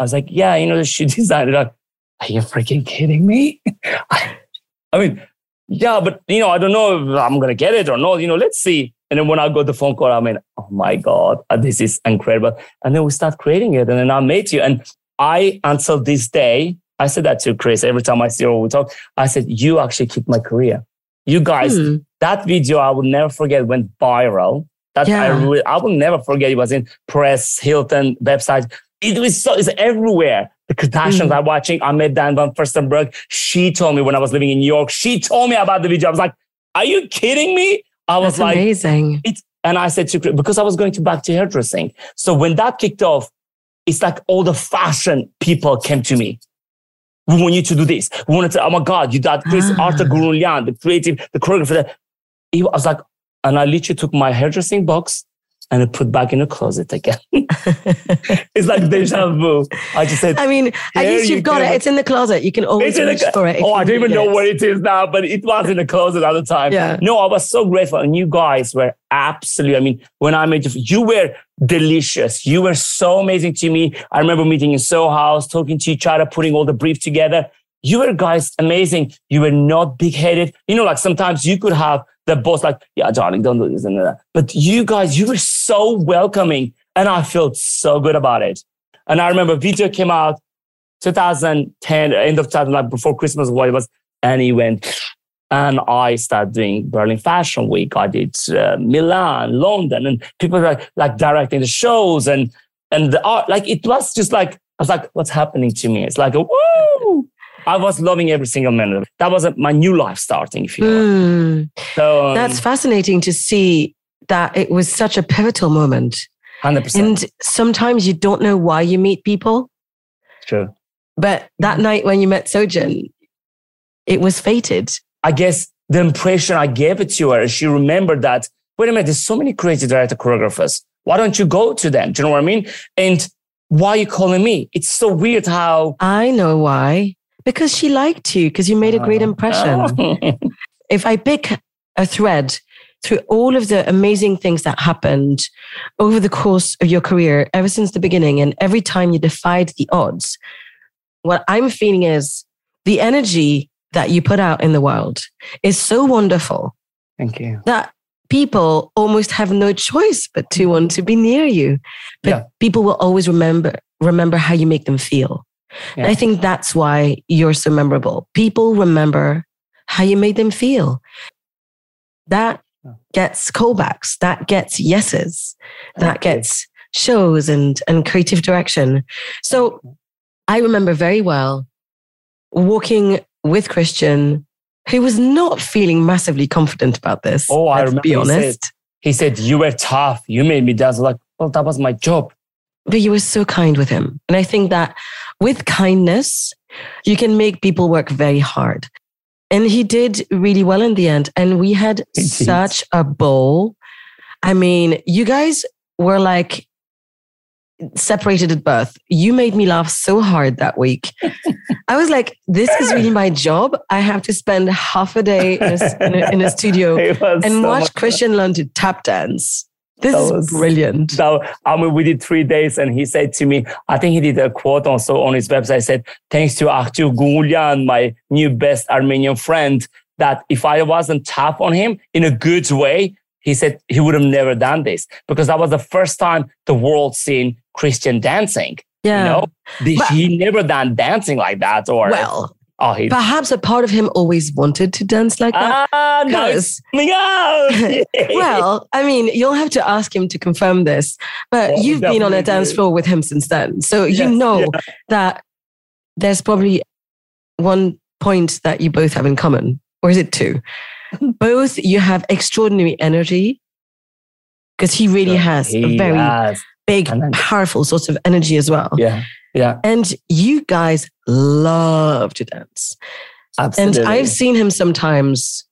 I was like, yeah, you know, she designer. They're like, are you freaking kidding me? (laughs) I mean, yeah, but you know, I don't know if I'm gonna get it or not. You know, let's see. And then when I got the phone call, I mean, oh my God, this is incredible. And then we start creating it. And then I met you. And I, until this day, I said that to Chris every time I see her we talk. I said, you actually keep my career. You guys, hmm. that video I will never forget went viral. That yeah. I, really, I will never forget. It was in Perez Hilton website. It was so, it's everywhere. The Kardashians mm. are watching. I met Diane von Furstenberg. She told me when I was living in New York, she told me about the video. I was like, are you kidding me? I was That's like, amazing. It's, and I said to because I was going to back to hairdressing. So when that kicked off, it's like all the fashion people came to me. We want you to do this. We want to, oh my God, you got Chris, ah. Arthur Gourounlian, the creative, the choreographer. I was like, and I literally took my hairdressing box and I put back in the closet again. (laughs) it's like deja vu. I just said, I mean, at least you you've got go. it. It's in the closet. You can always It's in the reach clo- for it. Oh, I don't even know it. where it is now, but it was in the closet at the time. Yeah. No, I was so grateful. And you guys were absolutely, I mean, when I met you, you were delicious. You were so amazing to me. I remember meeting in Soho House, talking to each other, putting all the brief together. You were guys amazing. You were not big headed. You know, like sometimes you could have the boss like, yeah, darling, don't do this and that. But you guys, you were so welcoming. And I felt so good about it. And I remember video came out 2010, end of 2000, like before Christmas, what it was. And he went, and I started doing Berlin Fashion Week. I did uh, Milan, London, and people were like, like directing the shows and and the art. Like it was just like I was like, what's happening to me? It's like woo. I was loving every single minute. of it. That was uh my new life starting. If you. Mm, So um, that's fascinating to see that it was such a pivotal moment. hundred percent And sometimes you don't know why you meet people, true. but that Mm-hmm. night when you met Sojin, it was fated. I guess the impression I gave it to her, she remembered that, wait a minute, there's so many creative director choreographers. Why don't you go to them? Do you know what I mean? And why are you calling me? It's so weird how. I know why. Because she liked you, because you made a great oh. impression. Oh. (laughs) if I pick a thread through all of the amazing things that happened over the course of your career, ever since the beginning, and every time you defied the odds, what I'm feeling is the energy that you put out in the world is so wonderful Thank you. that people almost have no choice but to want to be near you. But Yeah. people will always remember remember how you make them feel. And I think that's why you're so memorable. People remember how you made them feel. That gets callbacks, that gets yeses, that gets shows and and creative direction. So I remember very well walking with Christian, who was not feeling massively confident about this. Oh, I let's be remember he said- honest. He said, You were tough. You made me dance. Like, well, that was my job. But you were so kind with him. And I think that with kindness, you can make people work very hard. And he did really well in the end. And we had (laughs) did. such a ball. I mean, you guys were like separated at birth. You made me laugh so hard that week. I was like, this is really my job. I have to spend half a day in a, in a, in a (laughs) studio and so watch Christian learn to tap dance. This That is was- brilliant. So I mean, we did three days, and he said to me, I think he did a quote also on his website. Said, "Thanks to Artur Gourounlian, my new best Armenian friend, that if I wasn't tough on him in a good way, he said he would have never done this because that was the first time the world seen Christian dancing. Yeah. You know, But- he never done dancing like that. Or Well, oh, he perhaps a part of him always wanted to dance like that. ah, no, (laughs) well, I mean, you'll have to ask him to confirm this, but Well, you've been on a dance floor with him since then. So you know yeah. that there's probably one point that you both have in common, or is it two? (laughs) both you have extraordinary energy because he really has a very has. big, powerful sort of energy as well. Yeah, yeah, And you guys love to dance. absolutely. And I've seen him sometimes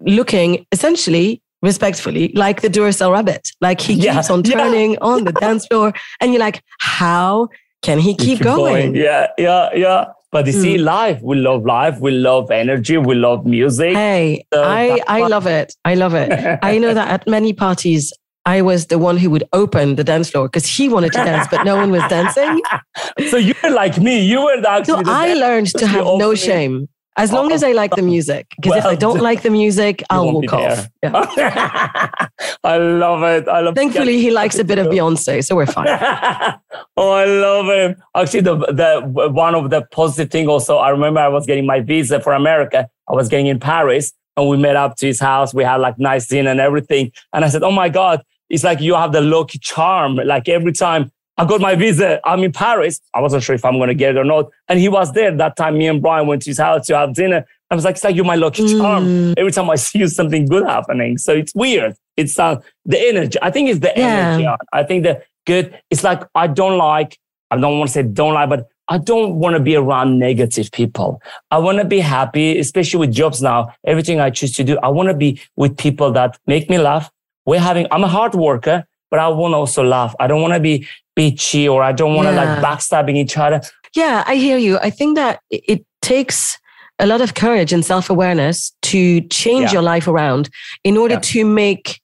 looking essentially respectfully like the Duracell rabbit. Like he Yeah, keeps on yeah. turning (laughs) on the dance floor. And you're like, how can he You keep, going? Yeah, yeah, yeah. But you see, Mm. live, we love life, we love energy, we love music. Hey, So I, I love it. I love it. (laughs) I know that at many parties, I was the one who would open the dance floor because he wanted to dance, but no one was dancing. (laughs) so you were like me. You were the- So actually. the I learned to have no shame. As long as I like the oh. music. Because if I don't like the music, I'll walk off. Yeah. (laughs) I love it. I love. Thankfully, he likes a bit of Beyonce, so we're fine. (laughs) oh, I love him. Actually, the the one of the positive thing also, I remember I was getting my visa for America. I was getting in Paris, and we met up to his house. We had like nice dinner and everything. And I said, "Oh my God, it's like you have the lucky charm. Like every time I got my visa, I'm in Paris. I wasn't sure if I'm going to get it or not. And he was there that time. Me and Brian went to his house to have dinner. I was like, it's like you're my lucky charm. Mm. Every time I (laughs) see you, something good happening. So it's weird. It's uh, the energy. I think it's the Yeah. energy. I think the good. It's like I don't like. I don't want to say don't like, but I don't want to be around negative people. I want to be happy, especially with jobs now. Everything I choose to do, I want to be with people that make me laugh, we're having, I'm a hard worker, but I want to also laugh. I don't want to be bitchy or I don't want to Yeah. like backstabbing each other. Yeah, I hear you. I think that it takes a lot of courage and self awareness to change Yeah. your life around in order Yeah. to make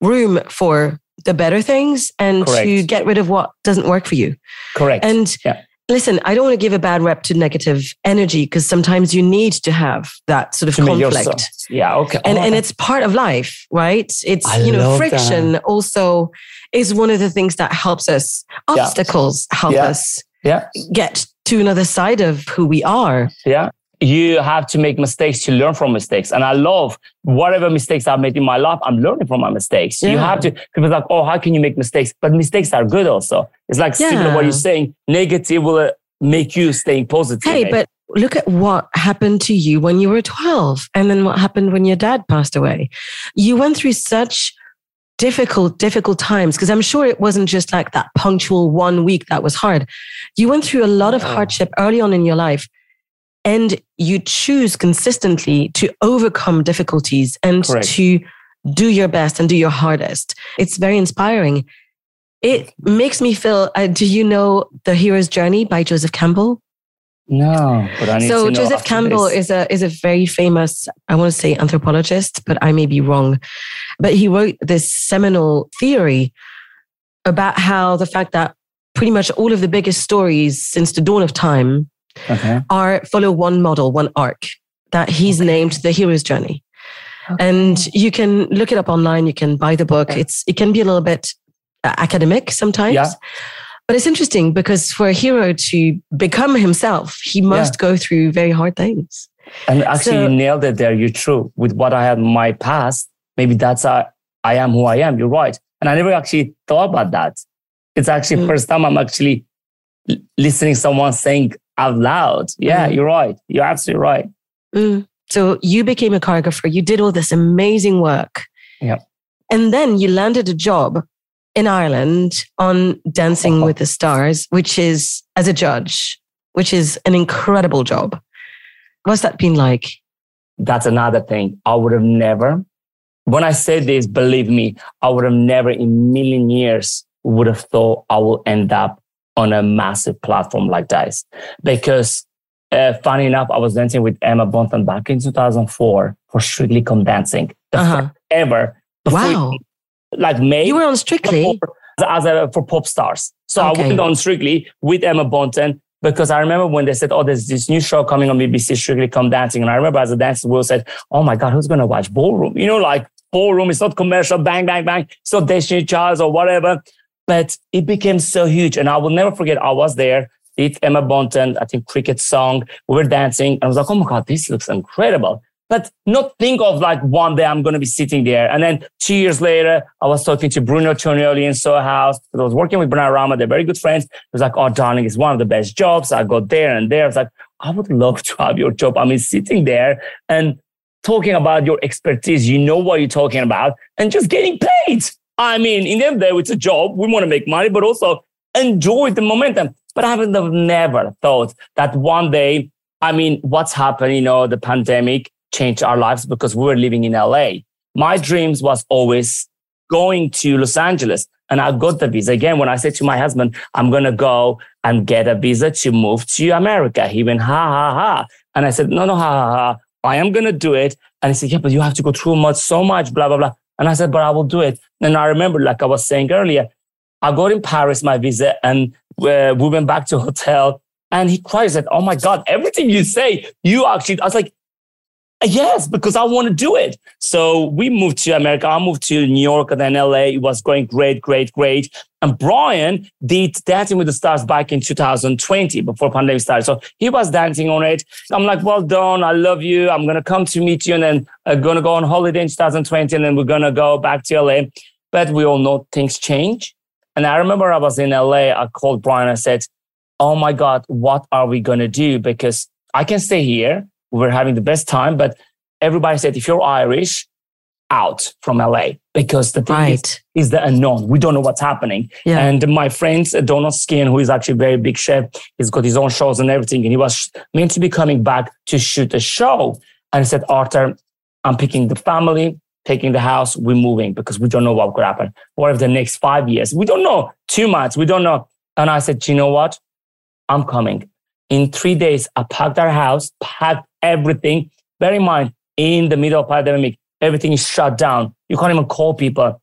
room for the better things and to get rid of what doesn't work for you. Correct. And Yeah. Listen, I don't want to give a bad rep to negative energy because sometimes you need to have that sort of To conflict. yeah. Okay. And, Oh, and it's part of life, right? It's, I you know, friction also is one of the things that helps us. Yeah. Obstacles help Yeah. us yeah. get to another side of who we are. Yeah. You have to make mistakes to learn from mistakes. And I love whatever mistakes I've made in my life, I'm learning from my mistakes. You have to, people are like, oh, how can you make mistakes? But mistakes are good also. It's like similar to what you're saying. Negative will uh, make you staying positive. Hey, but look at what happened to you when you were 12 and then what happened when your dad passed away. You went through such difficult, difficult times because I'm sure it wasn't just like that punctual one week that was hard. You went through a lot of hardship early on in your life and you choose consistently to overcome difficulties and Correct. to do your best and do your hardest. It's very inspiring. It makes me feel, uh, do you know The Hero's Journey by Joseph Campbell? no, but I need So to know Joseph Campbell this. is a is a very famous, I want to say anthropologist, but I may be wrong. But he wrote this seminal theory about how the fact that pretty much all of the biggest stories since the dawn of time okay. are follow one model, one arc that he's Okay. named the hero's journey. And you can look it up online. You can buy the book. Okay. It's it can be a little bit uh, academic sometimes, Yeah. but it's interesting because for a hero to become himself, he must go through very hard things. And actually, So- you nailed it there. You're true. With what I had in my past, maybe that's how I am who I am. You're right. And I never actually thought about that. It's actually Mm. first time I'm actually listening someone saying out loud. Yeah, Mm. you're right. You're absolutely right. Mm. So you became a choreographer. You did all this amazing work. Yeah. And then you landed a job in Ireland on Dancing with the Stars, which is as a judge, which is an incredible job. What's that been like? That's another thing. I would have never, when I say this, believe me, I would have never in a million years would have thought I will end up on a massive platform like this. Because uh, funny enough, I was dancing with Emma Bunton back in 2004 for Strictly Come Dancing. The Uh-huh. first ever. Wow. Like May. You were on Strictly. for- as a, for pop stars. So Okay. I went on Strictly with Emma Bunton because I remember when they said, "Oh, there's this new show coming on BBC, Strictly Come Dancing," and I remember as a dancer, Will said, "Oh my God, who's going to watch Ballroom?" You know, like Ballroom. It's not commercial, bang, bang, bang. It's not Destiny Childs or whatever. But it became so huge, and I will never forget. I was there. Did Emma Bunton, I think, cricket song. We were dancing, and I was like, "Oh my God, this looks incredible." But not think of like one day I'm going to be sitting there. And then two years later, I was talking to Bruno Tonioli in Soho House. I was working with Bernard Rama. They're very good friends. He was like, Oh, darling, it's one of the best jobs. I got there and there. I was like, I would love to have your job. I mean, sitting there and talking about your expertise. You know what you're talking about and just getting paid. I mean, in the end it's a job. We want to make money, but also enjoy the momentum. But I would have never thought that one day, I mean, what's happened, you know, the pandemic changed our lives because we were living in LA. My dreams was always going to Los Angeles and I got the visa. Again, when I said to my husband, I'm going to go and get a visa to move to America, he went, ha, ha, ha. And I said, no, no, ha, ha, ha. I am going to do it. And he said, yeah, but you have to go through much, so much, blah, blah, blah. And I said, but I will do it. And I remember, like I was saying earlier, I got in Paris, my visa, and uh, we went back to hotel. And he cries said, oh my God, everything you say, you actually, I was like, Yes, because I want to do it. So we moved to America. I moved to New York and then LA. It was going great, great, great. And Brian did Dancing with the Stars back in 2020 before pandemic started. So he was dancing on it. I'm like, well done. I love you. I'm going to come to meet you and then uh, I'm going to go on holiday in 2020 and then we're going to go back to LA. But we all know things change. And I remember I was in LA. I called Brian. I said, oh my God, what are we going to do? Because I can stay here we were having the best time, but everybody said, if you're Irish, out from LA because the thing is, Right. is the unknown. We don't know what's happening. Yeah. And my friend Donal Skehan, who is actually a very big chef, he's got his own shows and everything. And he was meant to be coming back to shoot a show. And he said, Arthur, I'm picking the family. taking the house, we're moving because we don't know what could happen. What if the next five years? We don't know. too much. we don't know. And I said, you know what? I'm coming. In three days, I packed our house, packed everything. Bear in mind, in the middle of pandemic, everything is shut down. You can't even call people.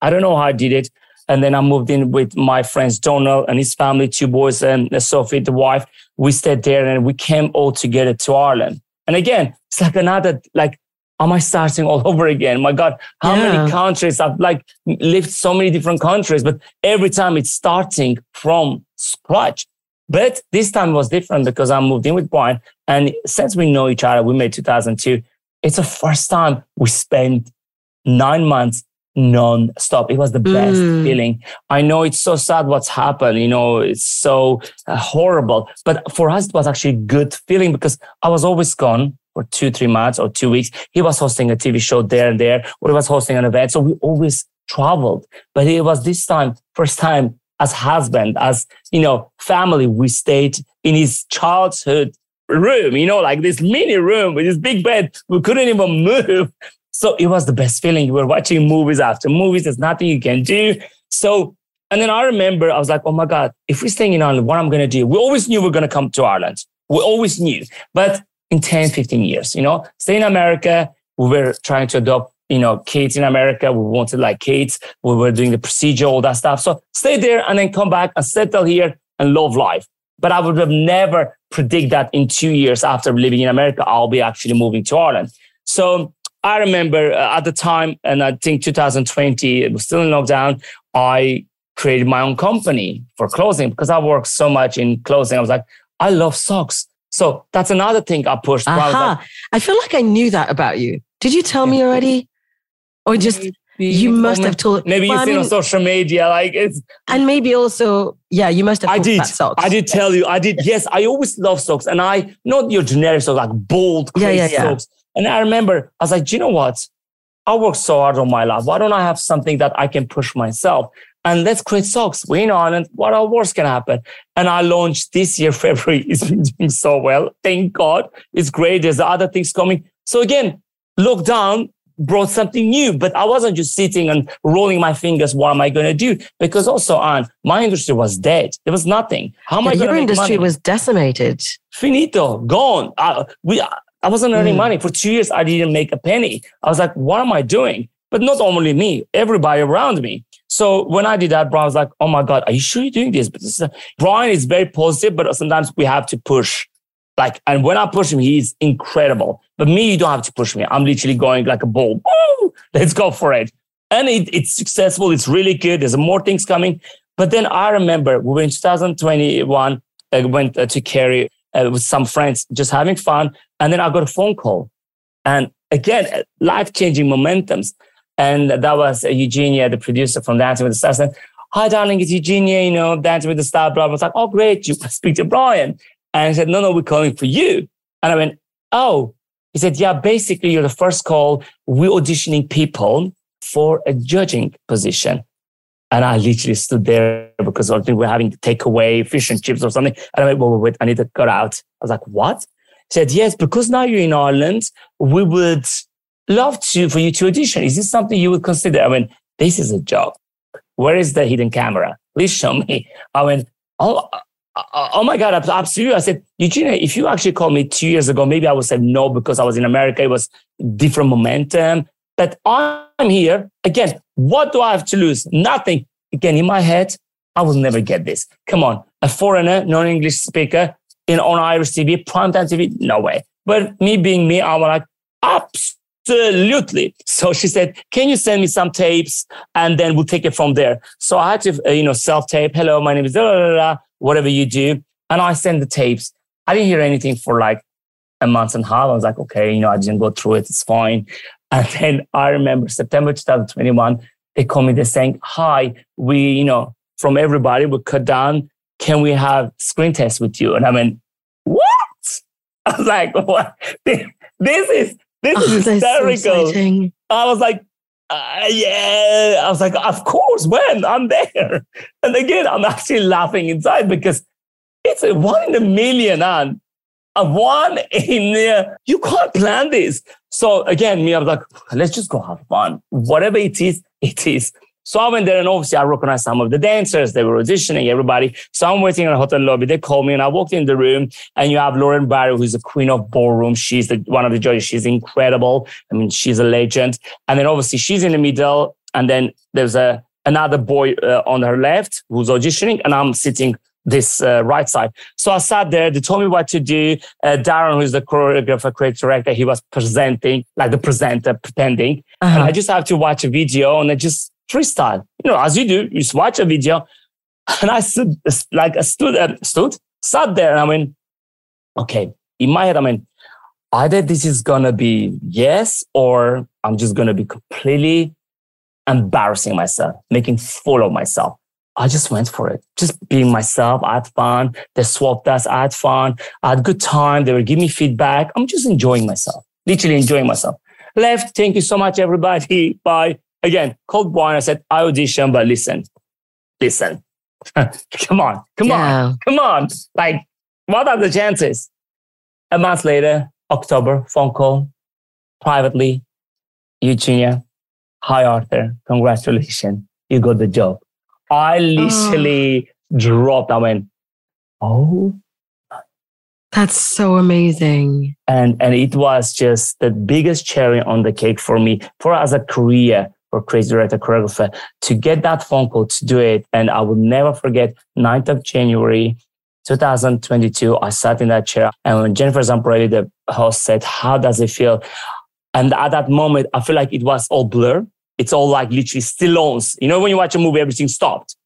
I don't know how I did it. And then I moved in with my friends, Donal and his family, two boys, and Sophie, the wife. We stayed there and we came all together to Ireland. And again, it's like another, like, am I starting all (laughs) over again? My God, how yeah. many countries? I've like lived so many different countries, but every time it's starting from scratch. But this time was different because I moved in with Brian. And since we know each other, we made 2002. It's the first time we spent nine months non-stop. It was the best mm. feeling. I know it's so sad what's happened. You know, it's so uh, horrible. But for us, it was actually a good feeling because I was always gone for two, three months or two weeks. He was hosting a TV show there and there, or he was hosting an event. So we always traveled. But it was this time, first time as husband, as, you know, family, we stayed in his childhood room, you know, like this mini room with this big bed. We couldn't even move. So it was the best feeling. We were watching movies after movies. There's nothing you can do. So, and then I remember I was like, oh my God, if we're staying in Ireland, what I'm going to do? We always knew we are going to come to Ireland. We always knew. But in 10, 15 years, you know, stay in America. We were trying to adopt, you know, kids in America. We wanted like kids. We were doing the procedure, all that stuff. So stay there and then come back and settle here and love life. But I would have never predict that in two years after living in America, I'll be actually moving to Ireland. So I remember uh, at the time, and I think 2020, it was still in lockdown. I created my own company for clothing because I worked so much in clothing. I was like, I love socks. So that's another thing I pushed. Uh-huh. I, like, I, feel like I knew that about you. Did you tell me already? Or just you must have told maybe well, you've seen mean, on social media like it's and maybe also yeah you must have i did socks. i did tell you i did yes i always love socks and i not your generic socks like bold crazy yeah, yeah, yeah. socks and I remember I was like, do you know what? I worked so hard on my life. Why don't I have something that I can push myself? And let's create socks. We're in Ireland. What worse can happen? And I launched this year, (laughs) February. It's been doing so well. Thank God. It's great. There's other things coming. So again, lockdown brought something new, but I wasn't just sitting and rolling my fingers. What am I going to do? Because also, on my industry was dead. There was nothing. How am I going to Your industry money? was decimated. Finito, gone. Uh, we, I wasn't earning mm. money. For two years, I didn't make a penny. I was like, what am I doing? But not only me, everybody around me. So when I did that, Brian was like, oh my God, are you sure you're doing this? But this is Brian is very positive, but sometimes we have to push. Like, and when I push him, he's incredible. But me, you don't have to push me. I'm literally going like a bull. Woo! (laughs) Let's go for it. And it, it's successful. It's really good. There's more things coming. But then I remember we were in 2021, I went uh, to Kerry uh, with some friends, just having fun. And then I got a phone call. And again, uh, life changing momentums. And that was uh, Eugenia, the producer from Dancing with the Stars. And, Hi, darling, it's Eugenia, you know, Dancing with the Stars. Blah. I was like, oh, great. You (laughs) speak to Brian. And I said, no, no, we're calling for you. And I went, oh. He said, yeah, basically, you're the first call. We're auditioning people for a judging position. And I literally stood there because I think we're having to take away fish and chips or something. And I went, wait, wait, wait, I need to cut out. I was like, what? He said, yes, because now you're in Ireland, we would love to for you to audition. Is this something you would consider? I went, this is a job. Where is the hidden camera? Please show me. I went, oh, uh, oh my God, absolutely. I said, Eugenia, if you actually called me two years ago, maybe I would say no because I was in America. It was different momentum. But I'm here. Again, what do I have to lose? Nothing. Again, in my head, I will never get this. Come on. A foreigner, non-English speaker in on Irish TV, primetime TV, no way. But me being me, I'm like, absolutely. So she said, can you send me some tapes and then we'll take it from there. So I had to, uh, you know, self-tape. Hello, my name is blah, blah, blah, whatever you do. And I send the tapes. I didn't hear anything for like a month and a half. I was like, okay, you know, I didn't go through it. It's fine. (laughs) And then I remember September 2021, they call me, they're saying, hi, we, you know, from everybody, we cut down. Can we have screen test with you? And I went, what? (laughs) I was like, what? (laughs) This, is, this oh, is hysterical. So I was like, uh, yeah. I was like, of course, when I'm there. And again, I'm actually laughing inside because it's a one in a million. And a one in there. You can't plan this. So again, me, I was like, let's just go have fun. Whatever it is, it is. So I went there and obviously I recognized some of the dancers. They were auditioning, everybody. So I'm waiting in a hotel lobby. They called me and I walked in the room and you have Loraine Barry, who's the queen of ballroom. She's the, one of the judges. She's incredible. I mean, she's a legend. And then obviously she's in the middle. And then there's a, another boy uh, on her left who's auditioning and I'm sitting this uh, right side. So I sat there. They told me what to do. Uh, Darren, who's the choreographer, creative director, he was presenting, like the presenter, pretending. Uh-huh. And I just have to watch a video and I just freestyle. You know, as you do, you watch a video. (laughs) And I stood, like, I stood, uh, stood, sat there, and I mean, okay, in my head, I mean, either this is gonna be yes, or I'm just gonna be completely embarrassing myself, making fool of myself. I just went for it, just being myself. I had fun. They swapped us. I had fun. I had good time. They were giving me feedback. I'm just enjoying myself, literally enjoying myself. Left. Thank you so much, everybody. (laughs) Bye. Again, cold wine. I said, I audition, but listen, listen. (laughs) come on, come yeah. on, come on. Like, what are the chances? A month later, October, phone call, privately, Eugenia, hi Arthur, congratulations, you got the job. I oh. literally oh. dropped. I went, oh. That's so amazing. And and it was just the biggest cherry on the cake for me, for as a career for crazy director choreographer to get that phone call to do it. And I will never forget 9th of January 2022. I sat in that chair and when Jennifer Zamparelli, the host said, how does it feel? And at that moment, I feel like it was all blur it's all like literally Stallone's. You know, when you watch a movie, everything stopped.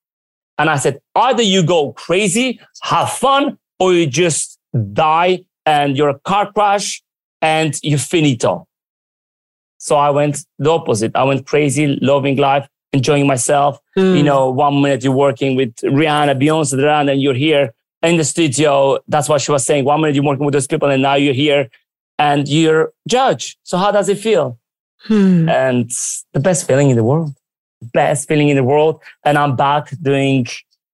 And I said, either you go crazy, have fun, or you just die and you're a car crash and you're finito. So I went the opposite. I went crazy, loving life, enjoying myself. Mm. You know, one minute you're working with Rihanna, Beyonce, and then you're here in the studio. That's what she was saying. One minute you're working with those people, and now you're here and you're judge. So how does it feel? Hmm. And the best feeling in the world, best feeling in the world. And I'm back doing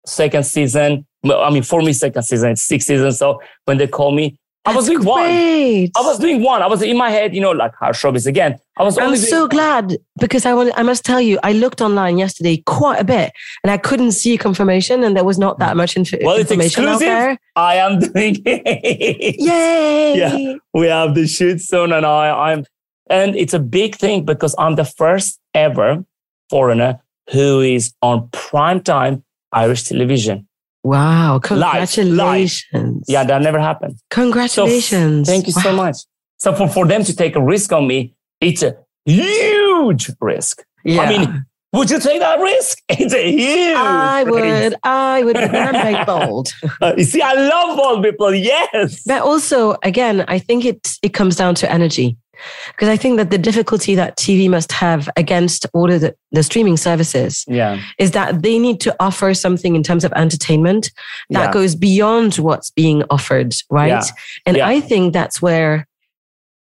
second season. I mean, for me, second season, it's six seasons. So when they call me, I was doing great. one. I was doing one. I was in my head, you know, like how showbiz again. I was. I'm so one. glad because I want. I must tell you, I looked online yesterday quite a bit, and I couldn't see confirmation, and there was not that much inf- well, information it's exclusive. I am (laughs) doing it. Yay! Yeah, we have the shoot soon, and I, I'm and it's a big thing because I'm the first ever foreigner who is on prime time Irish television. Wow. Congratulations. Live. Yeah, that never happened. Congratulations. So, thank you wow. so much. So for, for them to take a risk on me, it's a huge risk. Yeah. I mean, would you take that risk? (laughs) It's a huge. I would. Risk. I would. (laughs) I'm bold. uh, you see, I love bold people. Yes. But also, again, I think it it comes down to energy. Because I think that the difficulty that TV must have against all of the, the streaming services yeah. is that they need to offer something in terms of entertainment that yeah. goes beyond what's being offered, right? Yeah. And I think that's where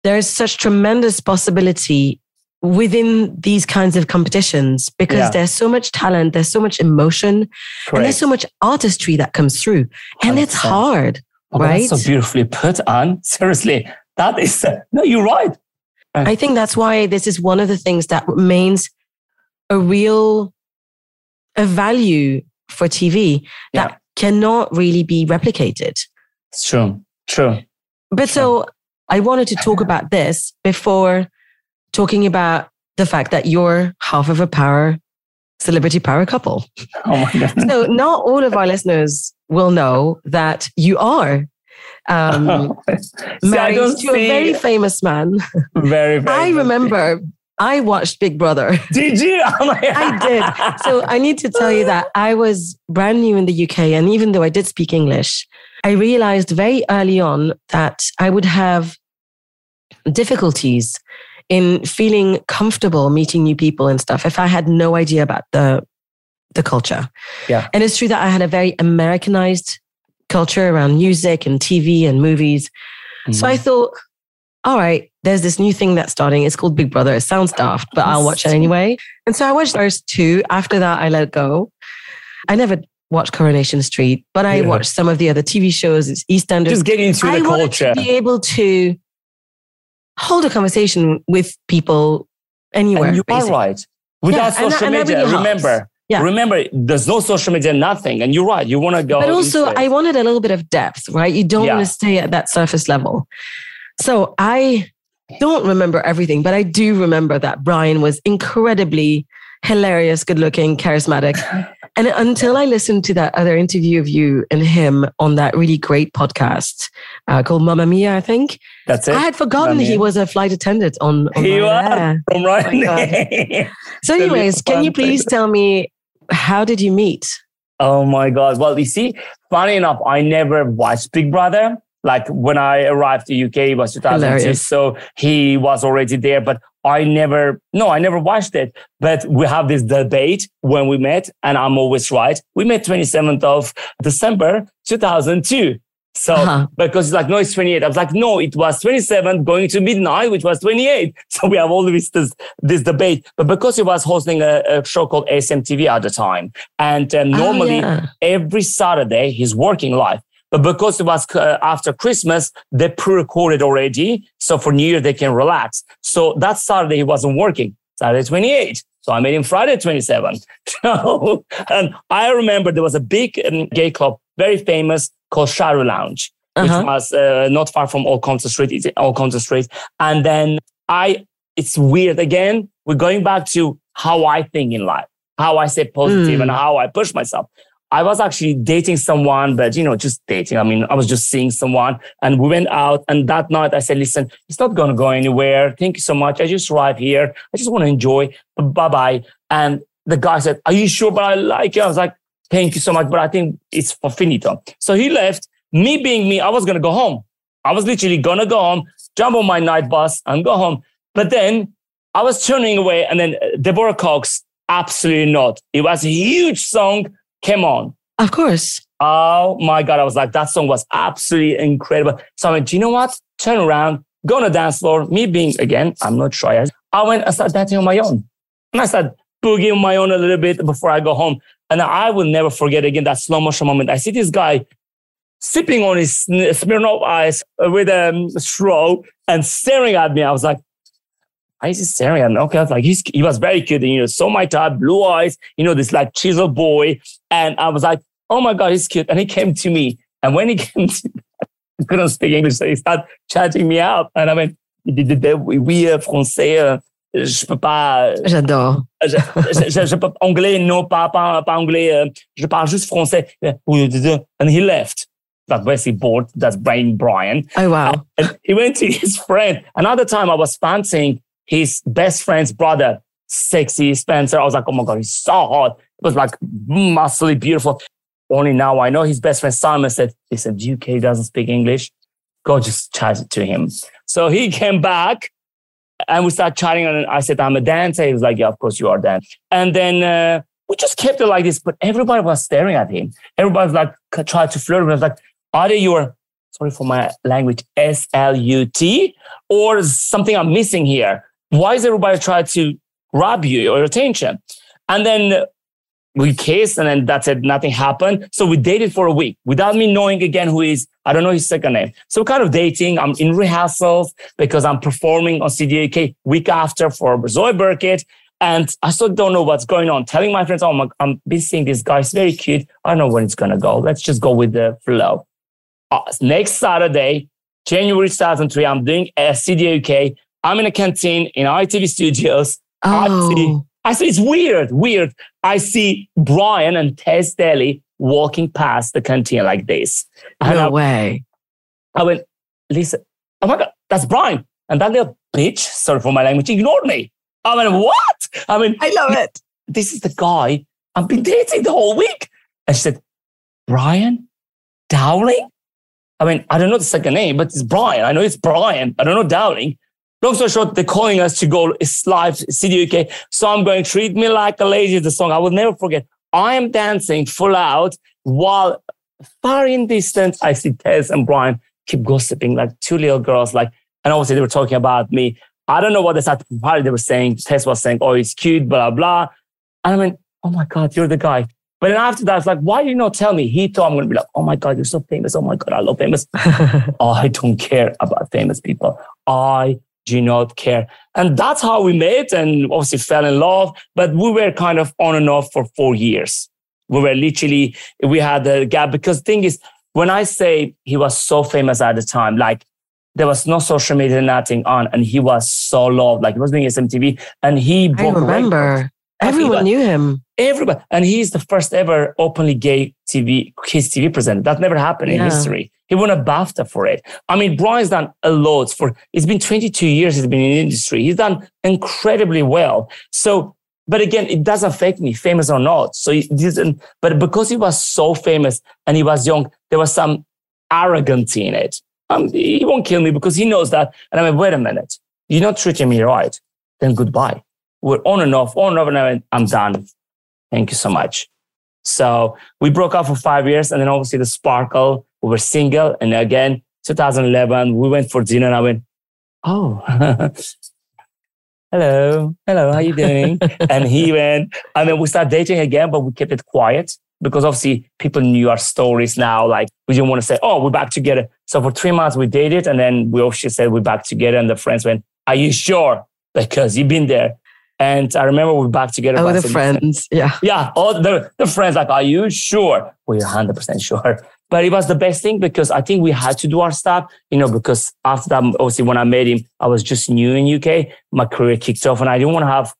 there's such tremendous possibility within these kinds of competitions because yeah. there's so much talent, there's so much emotion, Correct. and there's so much artistry that comes through. And 100%. it's hard, oh, right? So beautifully put on. Seriously, that is, (laughs) no, you're right. I think that's why this is one of the things that remains a real a value for TV that yeah. cannot really be replicated. It's true. True. But true. so I wanted to talk about this before talking about the fact that you're half of a power celebrity power couple. Oh my God. so not all of our listeners will know that you are um, (laughs) See, married to a very famous man. Very, very. (laughs) I remember I watched Big Brother. (laughs) Did you? Oh I did. So I need to tell you that I was brand new in the UK. And even though I did speak English, I realized very early on that I would have difficulties in feeling comfortable meeting new people and stuff if I had no idea about the the culture. Yeah. And it's true that I had a very Americanized culture around music and TV and movies. Mm-hmm. So I mm-hmm. thought, all right, there's this new thing that's starting. It's called Big Brother. It sounds daft, but I'll watch it anyway. And so I watched those two. After that, I let go. I never watched Coronation Street, but I Yeah. watch some of the other TV shows. It's EastEnders. Just get into the culture. to be able to hold a conversation with people anywhere. And you are right. Without Yeah, and social and media, helps. remember, Yeah. remember, there's no social media, nothing. And you're right. You want to go. But also. I wanted a little bit of depth, right? You don't Yeah. want to stay at that surface level. So I don't remember everything, but I do remember that Brian was incredibly hilarious, good looking, charismatic. (laughs) And until I listened to that other interview of you and him on that really great podcast uh, called Mamma Mia, I think, That's it. I had forgotten Mamma he Mia. was a flight attendant on. on He was. From right. my So, (laughs) anyways, can you please tell me how did you meet? Oh my God. Well, you see, funny enough, I never watched Big Brother. Like when I arrived to UK, it was 2002. Hilarious. So he was already there, but I never, no, I never watched it. But we have this debate when we met and I'm always right. We met 27th of December, 2002. So Uh-huh. because it's like, no, it's 28. I was like, no, it was 27 going to midnight, which was 28. (laughs) So we have all this, this, debate. But because he was hosting a, a show called ASMTV at the time, and um, Oh, normally yeah. every Saturday he's working live. But because it was uh, after Christmas, they pre-recorded already. So for New Year, they can relax. So that Saturday, he wasn't working. Saturday 28. So I made him Friday 27. (laughs) So, and I remember there was a big um, gay club, very famous, called Shadow Lounge, which Uh-huh. was uh, not far from Old Compton Street. It's Old Compton Street. And then I, it's weird again. We're going back to how I think in life, how I stay positive Mm. and how I push myself. I was actually dating someone, but you know, just dating. I mean, I was just seeing someone and we went out. And that night I said, listen, it's not going to go anywhere. Thank you so much. I just arrived here. I just want to enjoy. Bye bye. And the guy said, are you sure? But I like you. I was like, thank you so much. But I think it's for finito. So he left. Me being me, I was going to go home. I was literally going to go home, jump on my night bus and go home. But then I was turning away and then uh, Deborah Cox, absolutely not. It was a huge song came on. Of course. Oh my God. I was like, that song was absolutely incredible. So I went, do you know what? Turn around, go on the dance floor. Me being, again, I'm not shy. I went and started dancing on my own. And I started boogieing on my own a little bit before I go home. And I will never forget again that slow motion moment. I see this guy sipping on his Smirnoff ice with a straw and staring at me. I was like, why is he staring at me? Okay, I was like, he's, he was very cute. And, you know, so my type, blue eyes, you know, this like chisel boy. And I was like, oh my God, he's cute. And he came to me. And when he (laughs) came to me, I couldn't speak English. So he started chatting me up. And I went, oui, oui, euh, français, euh, je peux pas, J'adore. je, je, je, je peux, anglais, non, pas, pas, pas anglais, euh, je parle juste français. And he left. Like basically bored. That's Brian Brian. Oh, wow. And he went to his friend. Another time I was fancying his best friend's brother, sexy Spencer. I was like, oh my God, he's so hot. It was like muscly, beautiful. Only now I know his best friend Simon said, listen, UK doesn't speak English. Go just chat it to him. So he came back and we started chatting. And I said, I'm a dancer. He was like, yeah, of course you are Dan. And then uh, we just kept it like this, but everybody was staring at him. Everybody was like, tried to flirt with was like, are they your, sorry for my language, S L U T, or something I'm missing here? Why is everybody trying to rob you or your attention? And then we kissed, and then that's it. Nothing happened. So we dated for a week without me knowing again who is. I don't know his second name. So kind of dating. I'm in rehearsals because I'm performing on CDUK week after for Zoe Birkett. And I still don't know what's going on. Telling my friends, oh, my, I'm busy seeing this guy. He's very cute. I don't know when it's going to go. Let's just go with the flow. Uh, next Saturday, January 2003, I'm doing a CDUK. I'm in a canteen in ITV studios. Oh, I see, it's weird, weird. I see Brian and Tess Daly walking past the canteen like this. And I, no way. I went, Lisa, oh my God, that's Brian. And that little bitch, sorry for my language, ignored me. I went, what? I mean, I love it. this is the guy I've been dating the whole week. And she said, Brian Dowling? I mean, I don't know the second name, but it's Brian. I know it's Brian. I don't know Dowling. Long story short, they're calling us to go it's live CDUK. So I'm going, treat me like a lady, the song. I will never forget. I am dancing full out while far in distance, I see Tess and Brian keep gossiping like two little girls. Like, and obviously they were talking about me. I don't know what they started party they were saying. Tess was saying, oh, he's cute, blah, blah. And I went, oh my God, you're the guy. But then after that, it's like, why did you not tell me? He thought I'm going to be like, oh my God, you're so famous. Oh my God, I love famous. (laughs) I don't care about famous people. I do not care. And that's how we met and obviously fell in love. But we were kind of on and off for four years. We were literally, we had a gap because the thing is, when I say he was so famous at the time, like there was no social media, nothing on, and he was so loved. Like he was doing SMTV, and he. broke I remember. Everyone knew him. Everybody, and he's the first ever openly gay TV kids TV presenter. That never happened yeah. in history. He won a BAFTA for it. I mean, Brian's done a lot for. It's been 22 years. He's been in the industry. He's done incredibly well. So, but again, it does affect me, famous or not. So he didn't. But because he was so famous and he was young, there was some arrogance in it. Um, he won't kill me because he knows that. And I'm like, wait a minute, you're not treating me right. Then goodbye. We're on and off, on and off, and I'm done. Thank you so much. So we broke up for five years, and then obviously the sparkle. We were single, and again, 2011, we went for dinner, and I went, "Oh, (laughs) hello, hello, how you doing?" (laughs) and he went. and then we started dating again, but we kept it quiet because obviously people knew our stories now. Like we didn't want to say, "Oh, we're back together." So for three months we dated, and then we obviously said we're back together, and the friends went, "Are you sure?" Because you've been there. And I remember we were back together. Oh, the friends. Yeah. Yeah. All the, the friends like, are you sure? We're 100% sure. But it was the best thing because I think we had to do our stuff, you know, because after that, obviously when I met him, I was just new in UK. My career kicked off and I didn't want to have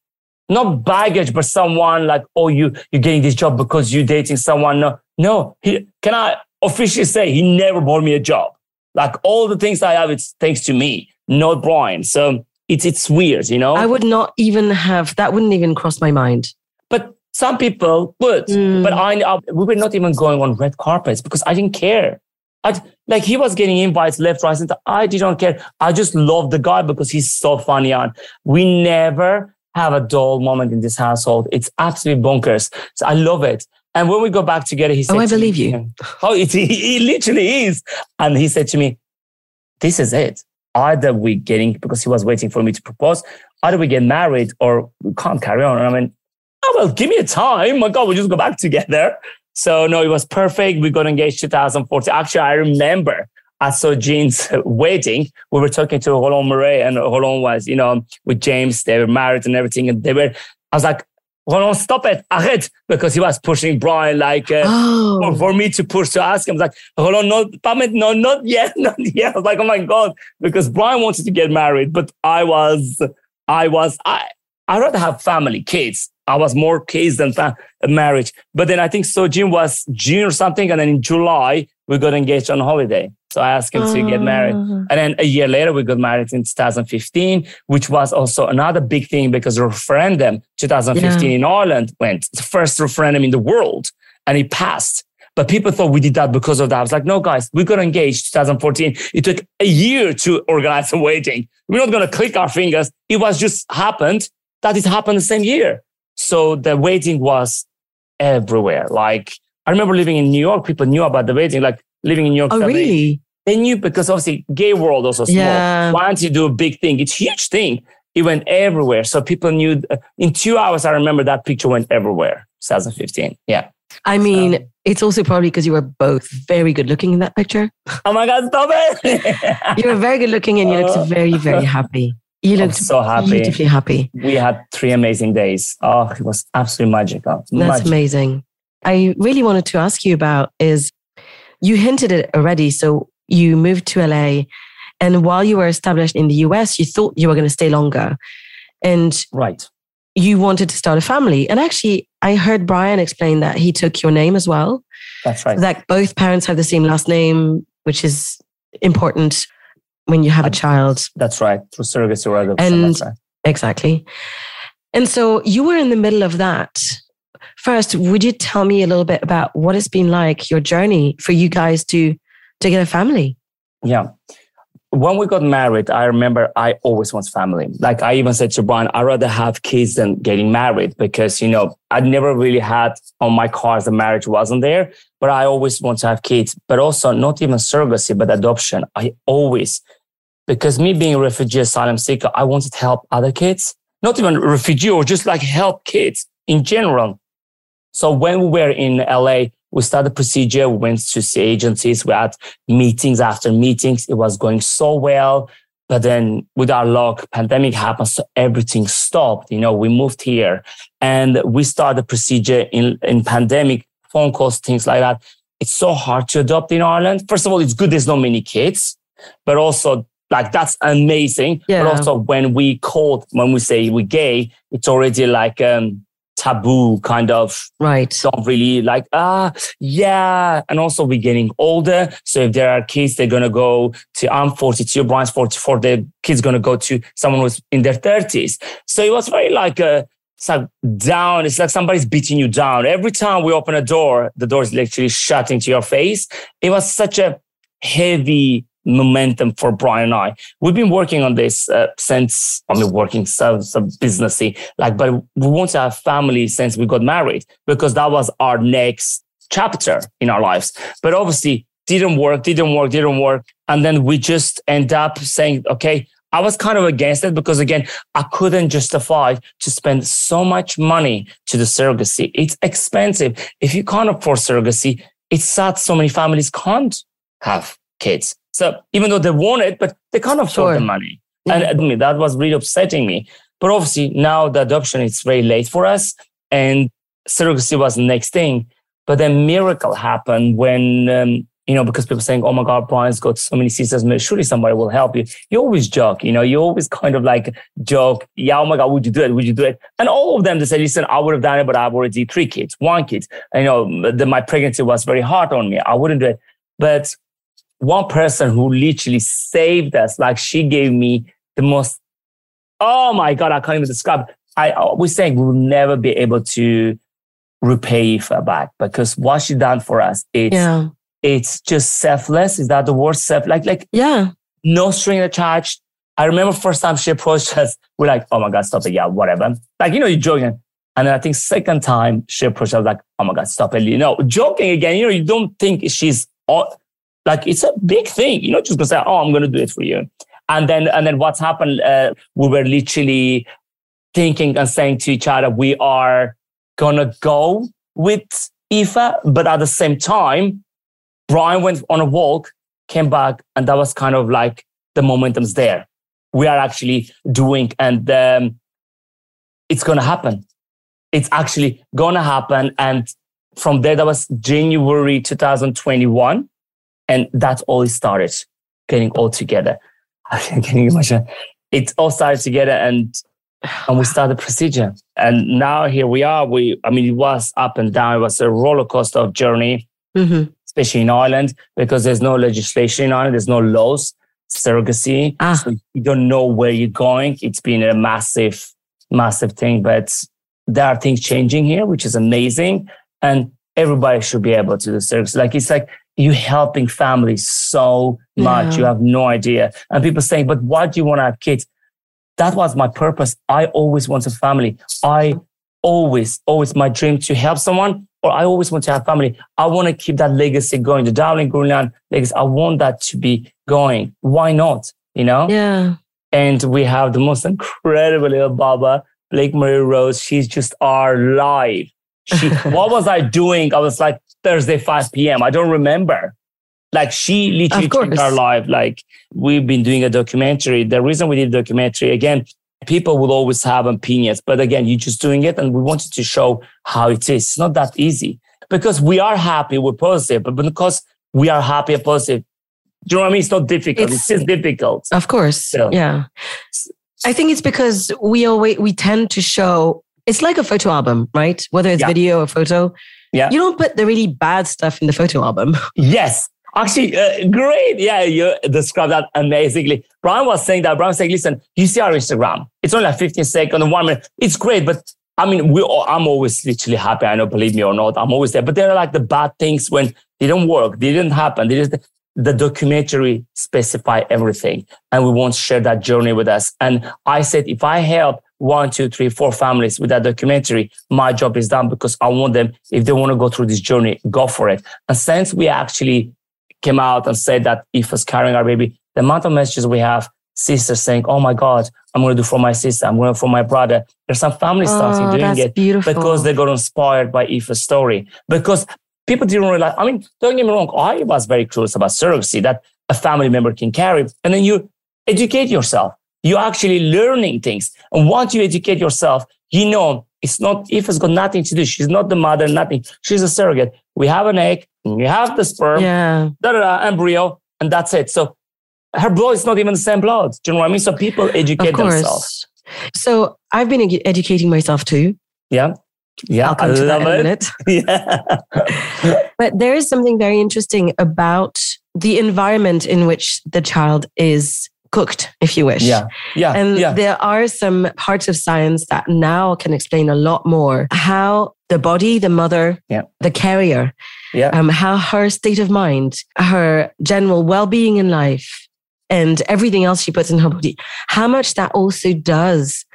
not baggage, but someone like, oh, you, you're getting this job because you're dating someone. No, no. He, can I officially say he never bought me a job? Like all the things I have, it's thanks to me, not Brian. So it's it's weird, you know. I would not even have that. Wouldn't even cross my mind. But some people would. Mm. But I, I, we were not even going on red carpets because I didn't care. I like he was getting invites left, right, center. I didn't care. I just loved the guy because he's so funny. And we never have a dull moment in this household. It's absolutely bonkers. So I love it. And when we go back together, he said, "Oh, I believe me, you." (laughs) Oh, it, he, (laughs) he literally is. And he said to me, "This is it either we getting because he was waiting for me to propose, either we get married or we can't carry on. And I mean, oh well, give me a time. My God, we'll just go back (laughs) together. So no, it was perfect. We got engaged 2014. Actually, I remember I saw Jean's (laughs) wedding. We were talking to Roland Mouret and Roland was, you know, with James. They were married and everything. And they were, I was like, Roland, stop it, arrête, because he was pushing Brian like uh, oh. for, for, me to push to ask him. Like, Roland, no, no, not yet, (laughs) not yet. I was like, oh my god, because Brian wanted to get married, but I was, I was, I, I rather have family, kids. I was more kids than fa- marriage. But then I think so. June was June or something, and then in July we got engaged on holiday. So I asked him to get married. Ah. And then a year later, we got married in 2015, which was also another big thing because the referendum 2015 yeah. in Ireland went the first referendum in the world and it passed. But people thought we did that because of that. I was like, no, guys, we got engaged 2014. It took a year to organize a wedding. We're not going to click our fingers. It was just happened that it happened the same year. So the wedding was everywhere. Like I remember living in New York, people knew about the wedding. Like living in New York. Oh, really? They knew because obviously gay world also small. Yeah. Once you do a big thing, it's huge thing. It went everywhere. So people knew uh, in two hours. I remember that picture went everywhere. 2015. Yeah. I mean, so. it's also probably because you were both very good looking in that picture. (laughs) Oh my God, stop it. (laughs) you were very good looking and you looked (laughs) very, very happy. You looked so happy. Beautifully happy. We had three amazing days. Oh, it was absolutely magical. That's amazing. I really wanted to ask you about is you hinted it already. So you moved to LA, and while you were established in the US, you thought you were going to stay longer, and right, you wanted to start a family. And actually, I heard Brian explain that he took your name as well. That's right. That both parents have the same last name, which is important when you have a child. That's right. Through surrogacy or adoption. And right. exactly. And so you were in the middle of that. First, would you tell me a little bit about what it's been like, your journey for you guys to to get a family? Yeah. When we got married, I remember I always want family. Like I even said to Brian, I'd rather have kids than getting married because, you know, I never really had on my cards the marriage wasn't there, but I always want to have kids, but also not even surrogacy, but adoption. I always, because me being a refugee asylum seeker, I wanted to help other kids, not even refugee or just like help kids in general So when we were in LA, we started procedure, we went to see agencies, we had meetings after meetings. It was going so well. But then with our luck, pandemic happened, so everything stopped. You know, we moved here and we started procedure in, in pandemic, phone calls, things like that. It's so hard to adopt in Ireland. First of all, it's good there's not many kids, but also like that's amazing. Yeah. But also when we called, when we say we're gay, it's already like um taboo kind of Right. don't really like ah yeah and also we're getting older so if there are kids they're gonna go to i'm 42 brian's 44 the kids gonna go to someone who's in their 30s so it was very like a it's like down it's like somebody's beating you down. Every time we open a door the door is literally shutting to your face. It was such a heavy momentum for Brian and I. We've been working on this uh, since, I mean, working so, so businessy, like, but we want to have family since we got married because that was our next chapter in our lives. But obviously didn't work, didn't work, didn't work. And then we just end up saying, okay, I was kind of against it because again, I couldn't justify to spend so much money to the surrogacy. It's expensive. If you can't afford surrogacy, it's sad so many families can't have kids. So even though they want it, but they can't afford Sure. the money. And I mean, that was really upsetting me. But obviously now the adoption is very late for us and surrogacy was the next thing. But then miracle happened when, um, you know, because people saying, oh my God, Brian's got so many sisters, surely somebody will help you. You always joke, you know, you always kind of like joke, yeah, oh my God, would you do it? Would you do it? And all of them, they said, listen, I would have done it, but I've already three kids, one kid. And, you know, the, my pregnancy was very hard on me. I wouldn't do it. But one person who literally saved us, like she gave me the most, oh my God, I can't even describe. I was saying we will never be able to repay her back because what she done for us, it's, Yeah. it's just selfless. Is that the word? Self, like, like Yeah. no string attached. I remember first time she approached (laughs) us, we're like, oh my God, stop it. Yeah, whatever. Like, you know, you're joking. And then I think second time she approached us, like, oh my God, stop it. You know, joking again, you know, you don't think she's all, like, it's a big thing. You're not just gonna say, oh, I'm gonna do it for you. And then, and then what's happened, uh, we were literally thinking and saying to each other, we are gonna go with Aoife, but at the same time, Brian went on a walk, came back, and that was kind of like the momentum's there. We are actually doing, and um, it's gonna happen. It's actually gonna happen. And from there, that was January 2021, and that's all it started, getting all together. I'm getting emotional. It all started together, and and we started procedure. And now here we are. We, I mean, it was up and down. It was a roller coaster of journey hmm especially in Ireland, because there's no legislation in Ireland, there's no laws, surrogacy. Ah. So you don't know where you're going. It's been a massive, massive thing, but there are things changing here, which is amazing. And everybody should be able to do surrogacy. Like it's like you helping families so much. Yeah. You have no idea. And people saying, but why do you want to have kids? That was my purpose. I always wanted a family. I always, always my dream to help someone, or I always want to have family. I want to keep that legacy going. The Dowling Gourounlian legacy. I want that to be going. Why not? You know? Yeah. And we have the most incredible little Baba, Blake Marie Rose. She's just our life. She, (laughs) what was I doing? I was like Thursday, 5 p.m. I don't remember. Like she literally changed our life. Like we've been doing a documentary. The reason we did a documentary, again, people will always have opinions, but again, you're just doing it. And we wanted to show how it is. It's not that easy because we are happy, we're positive, but because we are happy and positive, do you know what I mean? It's not difficult. It's- It's, just difficult. Of course. Yeah. Yeah. I think it's because we always we tend to show it's like a photo album, right? Whether it's Yeah. video or photo. Yeah. You don't put the really bad stuff in the photo album. (laughs) Yes. Actually, uh, great. Yeah, you described that amazingly. Brian was saying that. Brian was saying, listen, you see our Instagram. It's only like 15 seconds, one minute. It's great, but I mean, we all, I'm always literally happy. I know, believe me or not, I'm always there. But there are like the bad things when they don't work, they didn't happen. They just, the documentary specify everything, and we want to share that journey with us. And I said, if I help one, two, three, four families with that documentary, my job is done because I want them, if they want to go through this journey, go for it. And since we actually came out and said that if was carrying our baby, the amount of messages we have, sisters saying, "Oh my God, I'm going to do for my sister. I'm going to for my brother." There's some families oh, starting Oh, doing it beautiful. because they got inspired by Aoife's story. Because people didn't realize. I mean, don't get me wrong. I was very curious about surrogacy that a family member can carry, and then you educate yourself. You're actually learning things, and once you educate yourself, you know it's not. Aoife's got nothing to do. She's not the mother. Nothing. She's a surrogate. We have an egg. You have the sperm yeah. da, da, da, embryo, and that's it. So her blood is not even the same blood. Do you know what I mean? So people educate themselves. So I've been edu- educating myself too. Yeah. Yeah. I'll come I to that in a minute. (laughs) Yeah. (laughs) But there is something very interesting about the environment in which the child is cooked, if you wish. yeah. Yeah. And yeah. there are some parts of science that now can explain a lot more how the body, the mother, Yeah. the carrier, Yeah. um, how her state of mind, her general well being in life, and everything else she puts in her body, how much that also does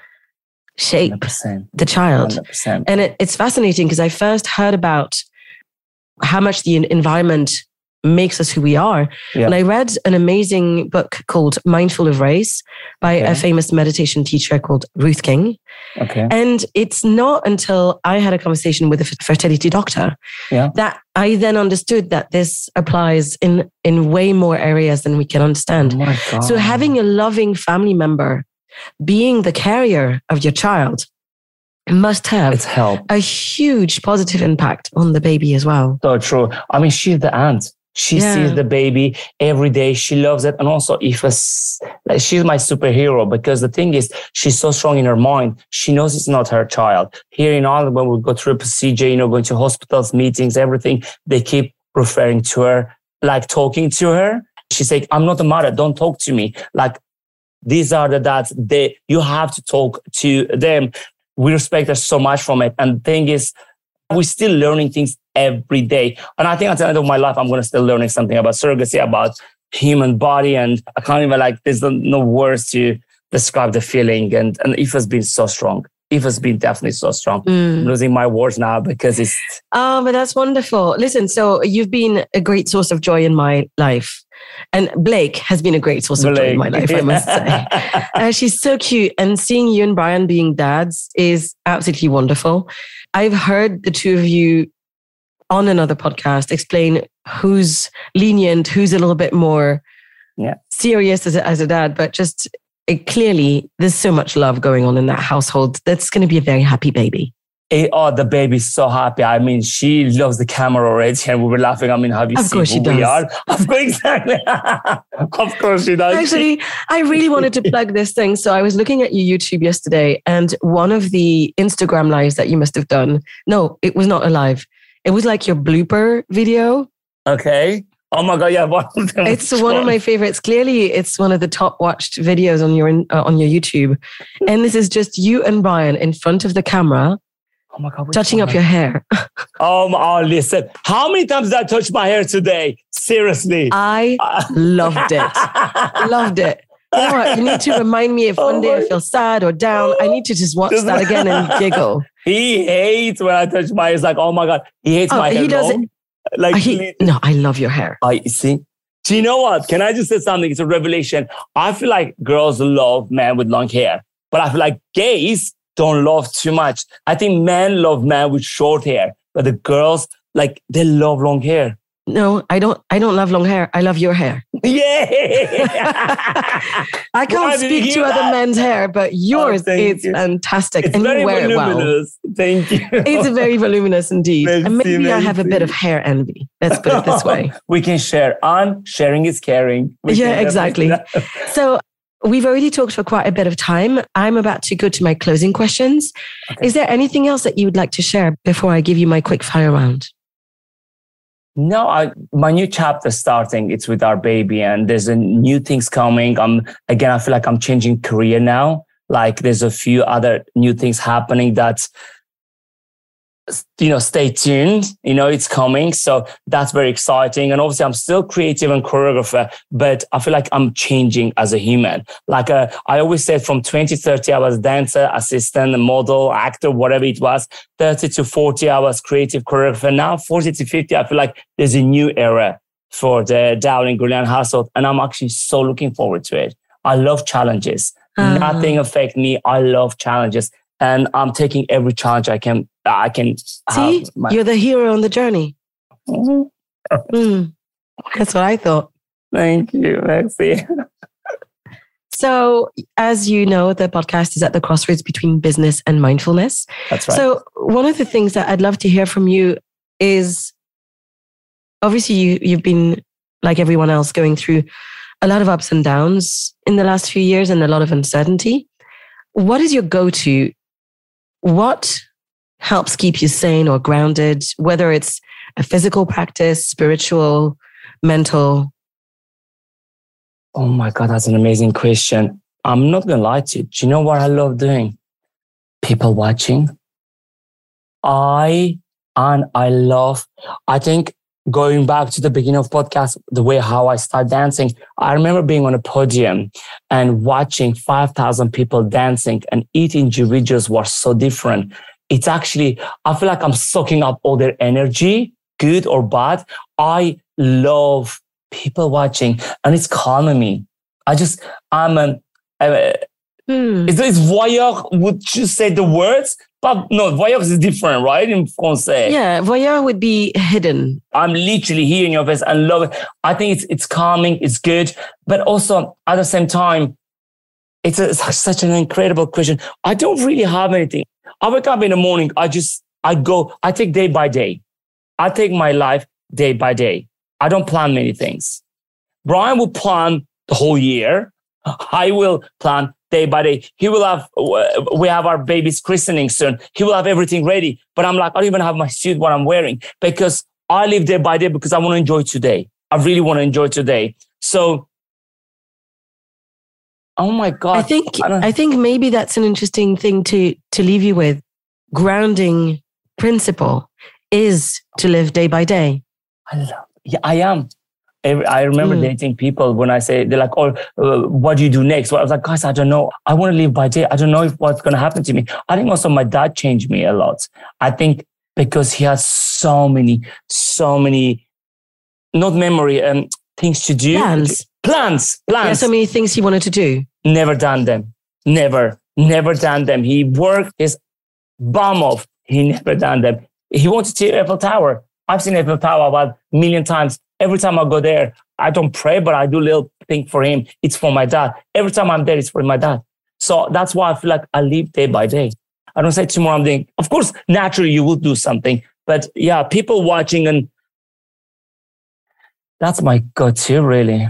shape 100%. the child. 100%. And it, it's fascinating because I first heard about how much the environment makes us who we are. Yeah. And I read an amazing book called Mindful of Race by a famous meditation teacher called Ruth King. Okay. And it's not until I had a conversation with a fertility doctor Yeah. that I then understood that this applies in, in way more areas than we can understand. Oh. So having a loving family member being the carrier of your child must have it's help. a huge positive impact on the baby as well. So true. I mean, she's the aunt. She Yeah. sees the baby every day. She loves it. And also, if a, like, she's my superhero because the thing is, she's so strong in her mind. She knows it's not her child. Here in Ireland, when we go through a procedure, you know, going to hospitals, meetings, everything, they keep referring to her, like talking to her. She's like, I'm not a mother. Don't talk to me. Like, these are the dads. They, you have to talk to them. We respect her so much from it. And the thing is, we're still learning things every day. And I think at the end of my life, I'm going to still learning something about surrogacy, about human body. And I can't even like, there's no- words to describe the feeling. And, and Aoife has been so strong. Aoife has been definitely so strong. I'm losing my words now because it's, Oh, but that's wonderful. Listen, so you've been a great source of joy in my life. And Blake has been a great source of joy in my life, I must say. (laughs) Uh, she's so cute. And seeing you and Brian being dads is absolutely wonderful. I've heard the two of you on another podcast explain who's lenient, who's a little bit more Yeah. serious as a, as a dad, but just it, clearly there's so much love going on in that household. That's going to be a very happy baby. Eh, oh, the baby's so happy. I mean, she loves the camera already, and we were laughing. I mean, have you Of seen who she we does. are? (laughs) Of course, exactly. (laughs) of course she does. Actually, I really wanted to plug this thing. So I was looking at your YouTube yesterday, and one of the Instagram lives that you must have done. No, it was not a live. It was like your blooper video. okay. Oh my god, yeah, (laughs) one of them. It's one of my favorites. Clearly, it's one of the top watched videos on your uh, on your YouTube. And this is just you and Brian in front of the camera, Oh my god, touching up your hair. (laughs) Oh, my, oh, listen. How many times did I touch my hair today? Seriously. I (laughs) loved it. Loved it. You know what? You need to remind me if (laughs) one day I feel sad or down. I need to just watch that again and giggle. He hates when I touch my hair. He's like, oh my God. He hates Oh, my hair. he doesn't. Like, Uh, he- no, I love your hair. I see. Do you know what? Can I just say something? It's a revelation. I feel like girls love men with long hair, but I feel like gays don't love too much. I think men love men with short hair, but the girls, like, they love long hair. No, I don't. I don't love long hair. I love your hair. Yeah. (laughs) I can't Why speak to hear other men's hair, but oh, yours thank is you. fantastic, it's and very you wear it well. voluminous. Thank you. It's very voluminous indeed, and Merci, maybe I have a bit of hair envy. Let's put it this (laughs) way. we can share. On sharing is caring. We Yeah, exactly. (laughs) So we've already talked for quite a bit of time. I'm about to go to my closing questions. Okay. Is there anything else that you would like to share before I give you my quick fire round? No, I, my new chapter starting. It's with our baby, and there's a new things coming. I'm again. I feel like I'm changing career now. Like there's a few other new things happening that you know stay tuned you know it's coming so that's very exciting and obviously i'm still creative and choreographer but i feel like i'm changing as a human like uh, i always said from 20 30 i was dancer assistant model actor whatever it was 30 to 40 hours creative choreographer now 40 to 50 i feel like there's a new era for the dowling Gourounlian household and i'm actually so looking forward to it I love challenges. Ah. Nothing affect me. I love challenges. And I'm taking every challenge I can I can See. My- you're the hero on the journey. Mm, that's what I thought. Thank you, Maxie. So, as you know, the podcast is at the crossroads between business and mindfulness. That's right. So, one of the things that I'd love to hear from you is obviously you, you've been, like everyone else, going through a lot of ups and downs in the last few years and a lot of uncertainty. What is your go to? What helps keep you sane or grounded, whether it's a physical practice, spiritual, mental? Oh my God, that's an amazing question. I'm not going to lie to you. Do you know what I love doing? People watching. I, and I love, I think going back to the beginning of podcast, the way how I start dancing, I remember being on a podium and watching 5,000 people dancing and each individuals were so different. It's actually, I feel like I'm soaking up all their energy, good or bad. I love people watching and it's calming me. I just, I'm a, a Hmm. is, is voyeur, would you say the words? But no, voyeur is different, right? In Francais. Yeah, voyeur would be hidden. I'm literally here in your face and love it. I think it's, it's calming, it's good, but also at the same time, it's, a, it's such an incredible question. I don't really have anything. I wake up in the morning. I just, I go, I take day by day. I take my life day by day. I don't plan many things. Brian will plan the whole year. I will plan day by day. He will have, we have our baby's christening soon. He will have everything ready. But I'm like, I don't even have my suit, what I'm wearing because I live day by day because I want to enjoy today. I really want to enjoy today. So, oh my God. I think I I think maybe that's an interesting thing to to leave you with. Grounding principle is to live day by day. I love, yeah, I am. I remember Mm. dating people when I say they're like, "Oh, uh, what do you do next?" Well, I was like, "Guys, I don't know. I want to live by day. I don't know if what's going to happen to me." I think also my dad changed me a lot. I think because he has so many, so many, not memory, um, things to do. Plans. plans, plans. so many things he wanted to do. Never done them. Never, never done them. He worked his bum off. He never done them. He wanted to see Eiffel Tower. I've seen Eiffel Tower about a million times. Every time I go there, I don't pray, but I do little thing for him. It's for my dad. Every time I'm there, it's for my dad. So that's why I feel like I live day by day. I don't say tomorrow I'm doing, of course, naturally you will do something, but yeah, people watching and that's my go-to really.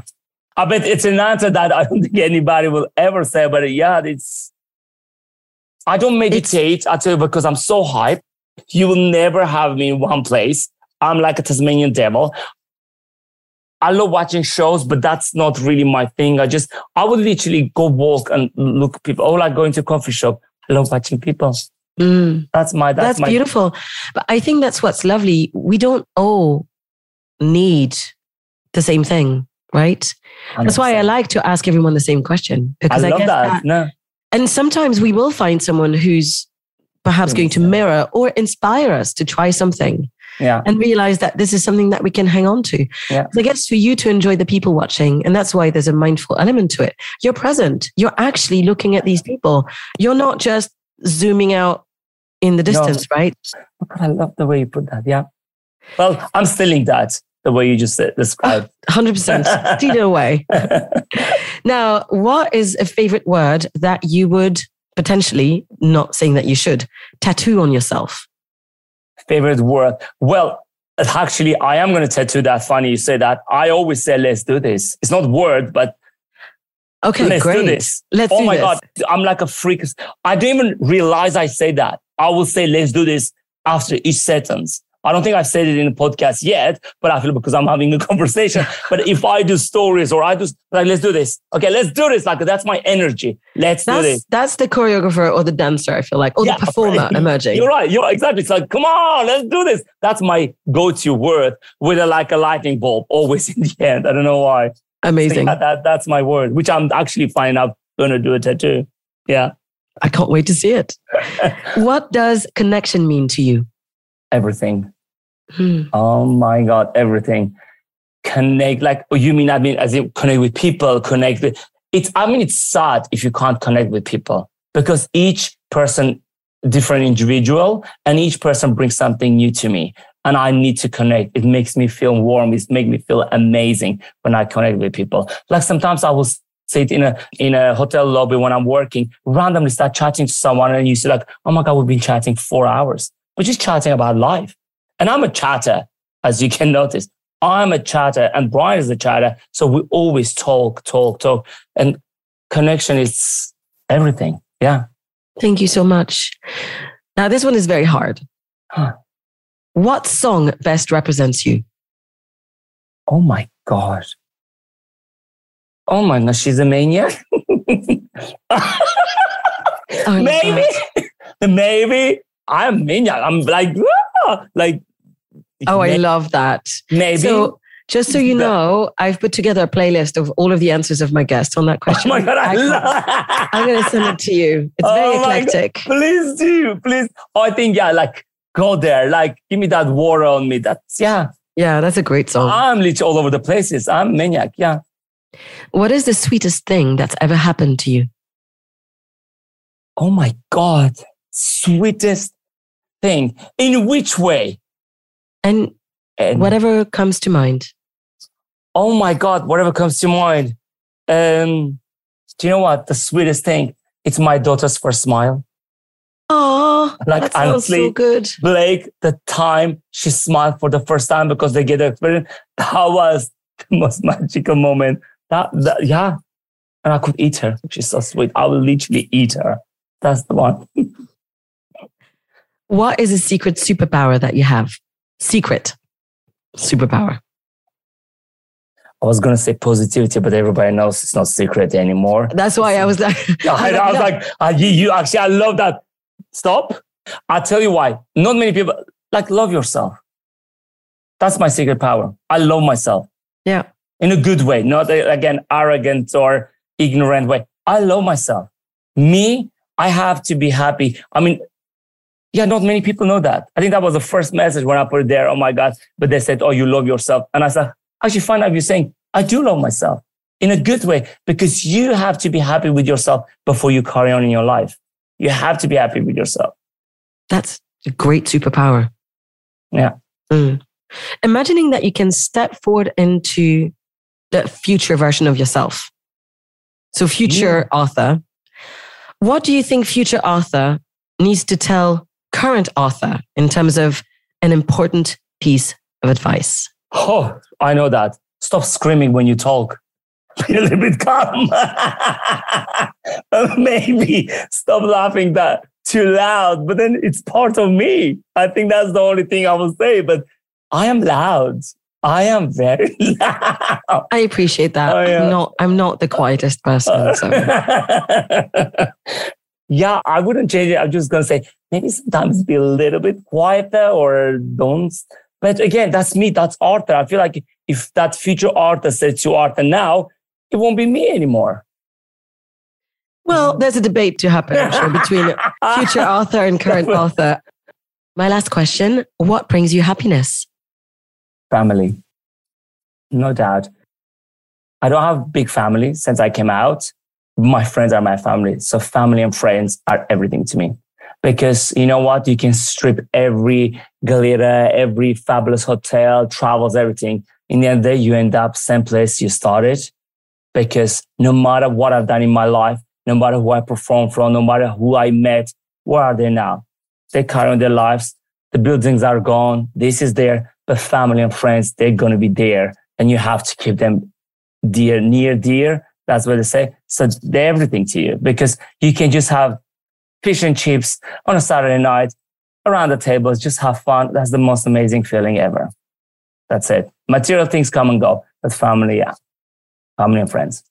I bet it's an answer that I don't (laughs) think anybody will ever say, but yeah, it's, I don't meditate, tell you, because I'm so hyped. You will never have me in one place. I'm like a Tasmanian devil. I love watching shows, but that's not really my thing. I just, I would literally go walk and look at people. Or like going to a coffee shop. I love watching people. Mm, That's my, that's, that's my, beautiful. But I think that's what's lovely. We don't all need the same thing, right? That's why I like to ask everyone the same question because I, love guess that. that No, And sometimes we will find someone who's perhaps going to mirror or inspire us to try something yeah. and realize that this is something that we can hang on to. Yeah. So I guess for you to enjoy the people watching, and that's why there's a mindful element to it. You're present. You're actually looking at these people. You're not just zooming out in the distance, right? Oh, God, I love the way you put that. Yeah. Well, I'm stealing that the way you just said, described. (laughs) 100%. Steal (laughs) it away. Now, what is a favorite word that you would potentially, not saying that you should, tattoo on yourself? Favorite word. Well, actually, I am going to tattoo that. Funny you say that. I always say, let's do this. It's not word, but Okay, let's great. do this. Let's oh my this. God. I'm like a freak. I didn't even realize I say that. I will say, let's do this after each sentence. I don't think I've said it in the podcast yet, but I feel because I'm having a (laughs) conversation. but if I do stories or I do like, let's do this. Okay, let's do this. Like that's my energy. Let's do That's this. that's the choreographer or the dancer, I feel like, or Yeah, the (laughs) performer right. emerging. You're right. You're exactly. It's like, come on, let's do this. That's my go-to word with a, like a lightning bulb (laughs) always in the end. I don't know why. Amazing. That, that, that's my word, which I'm actually finding out going to do a tattoo. Yeah. I can't wait to see it. what does connection mean to you? Everything. Hmm. Oh my God, everything. Connect, like, oh, you mean, I mean, as in connect with people, connect with, it's, I mean, it's sad if you can't connect with people because each person, different individual, and each person brings something new to me. And I need to connect. It makes me feel warm. It makes me feel amazing when I connect with people. Like sometimes I will sit in a in a hotel lobby when I'm working, randomly start chatting to someone, and you see like, oh my god, we've been chatting four hours. We're just chatting about life. And I'm a chatter, as you can (laughs) notice. I'm a chatter and Brian is a chatter. So we always talk, talk, talk. And connection is everything. Yeah. Thank you so much. Now, this one is very hard. Huh. What song best represents you? Oh my God. Oh my God, she's a maniac. oh (laughs) maybe, (laughs) maybe I'm maniac. I'm like, ah, like Oh, I love that. Maybe. So, just so you know, I've put together a playlist of all of the answers of my guests on that oh question. Oh my God, I, I love I'm going to send it to you. It's (laughs) oh very oh eclectic. Please do. Please. Oh, I think, yeah, like go there. Like give me that water on me. That's, yeah. Yeah, that's a great song. I'm literally all over the places. I'm maniac. Yeah. What is the sweetest thing that's ever happened to you? Oh my God. Sweetest thing. In which way? And, and whatever comes to mind. Oh my God, whatever comes to mind. Um, do you know what? The sweetest thing, it's my daughter's first smile. Oh, like that honestly, so good. Blake, the time she smiled for the first time because they get the experience, that was the most (laughs) magical moment. That, that yeah. And I could eat her. She's so sweet. I will literally eat her. That's the one. (laughs) what is a secret superpower that you have? Secret superpower? I was gonna say positivity, but everybody knows it's not secret anymore. That's why I was like, I, I was like, uh, you, you actually, I love that. Stop. I'll tell you why. Not many people like love yourself. That's my secret power. I love myself. Yeah. In a good way, not again arrogant or ignorant way. I love myself. Me, I have to be happy. I mean, yeah, not many people know that. I think that was the first message when I put it there. Oh my God. But they said, Oh, you love yourself. And I said, actually find out you're saying, I do love myself in a good way because you have to be happy with yourself before you carry on in your life. You have to be happy with yourself. That's a great superpower. Yeah. Mm. Imagining that you can step forward into the future version of yourself. So, future yeah. Arthur, what do you think future Arthur needs to tell current Arthur in terms of an important piece of advice? Oh, I know that. Stop screaming when you talk. (laughs) Be a little bit calm. (laughs) Maybe stop laughing that too loud, but then it's part of me. I think that's the only thing I will say. But I am loud. I am very (laughs) loud. I appreciate that. Oh, yeah. I'm not I'm not the quietest person. So. Yeah, I wouldn't change it. I'm just gonna say maybe sometimes be a little bit quieter or don't. But again, that's me. That's Arthur. I feel like if that future Arthur said to Arthur now, it won't be me anymore. Well, there's a debate to happen, I'm between (laughs) future Arthur and current Arthur. My last question What brings you happiness? Family. No doubt. I don't have big family since I came out my friends are my family. So family and friends are everything to me. Because you know what? You can strip every glitter, every fabulous hotel, travels, everything. In the end the day, you end up same place you started. Because no matter what I've done in my life, no matter who I perform from, no matter who I met, where are they now? They carry on their lives. The buildings are gone. This is there, but family and friends, they're going to be there and you have to keep them dear, near, dear that's what they say. So they're everything to you because you can just have fish and chips on a Saturday night around the tables, just have fun. That's the most amazing feeling ever. That's it. Material things come and go, but family, yeah. Family and friends.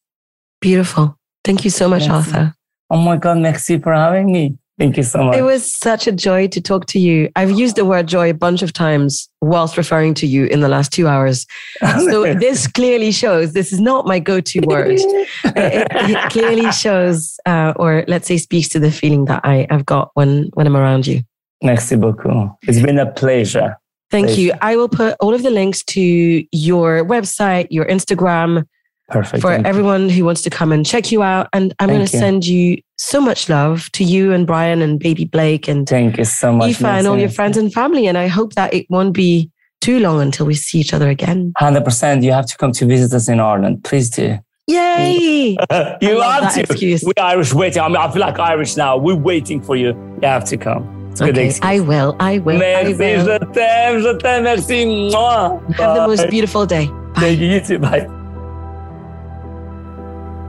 Beautiful. Thank you so much, merci. Arthur. Oh my God, merci for having me. Thank you so much. It was such a joy to talk to you. I've used the word joy a bunch of times whilst referring to you in the last two hours. So (laughs) this clearly shows this is not my go-to word. (laughs) it, it, clearly shows, uh, or let's say, speaks to the feeling that I have got when when I'm around you. Merci beaucoup. It's been a pleasure. Thank pleasure. you. I will put all of the links to your website, your Instagram, Perfect. for Thank you. everyone who wants to come and check you out. And I'm going to send you so much love to you and Brian and baby Blake and Thank you so much. Aoife and all your friends and family. And I hope that it won't be too long until we see each other again. Hundred percent. You have to come to visit us in Ireland. Please do. Yay! (laughs) (laughs) you have to. excuse. We're Irish waiting. I mean, I feel like Irish now. We're waiting for you. You have to come. It's good Okay, excuse. I will. I will. I Merci, will. je t'aime, je t'aime, merci. Mwah. Have the most beautiful day. Thank you. You too. Bye.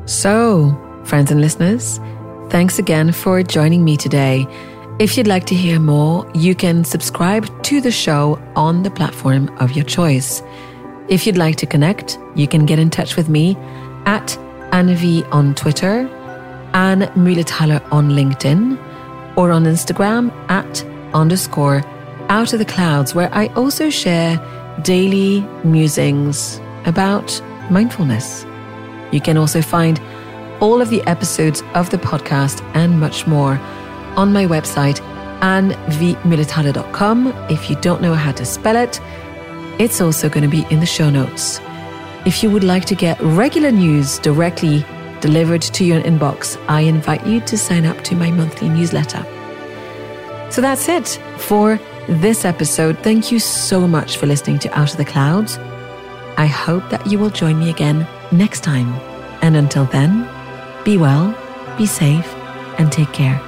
So, friends and listeners, thanks again for joining me today. If you'd like to hear more, you can subscribe to the show on the platform of your choice. If you'd like to connect, you can get in touch with me at Annavi on Twitter, Anne Mulethaler on LinkedIn, or on Instagram at underscore out of the clouds, where I also share daily musings about mindfulness. You can also find all of the episodes of the podcast and much more on my website, annvmilitana.com. If you don't know how to spell it, it's also going to be in the show notes. If you would like to get regular news directly delivered to your inbox, I invite you to sign up to my monthly newsletter. So that's it for this episode. Thank you so much for listening to Out of the Clouds. I hope that you will join me again next time. And until then, be well, be safe, and take care.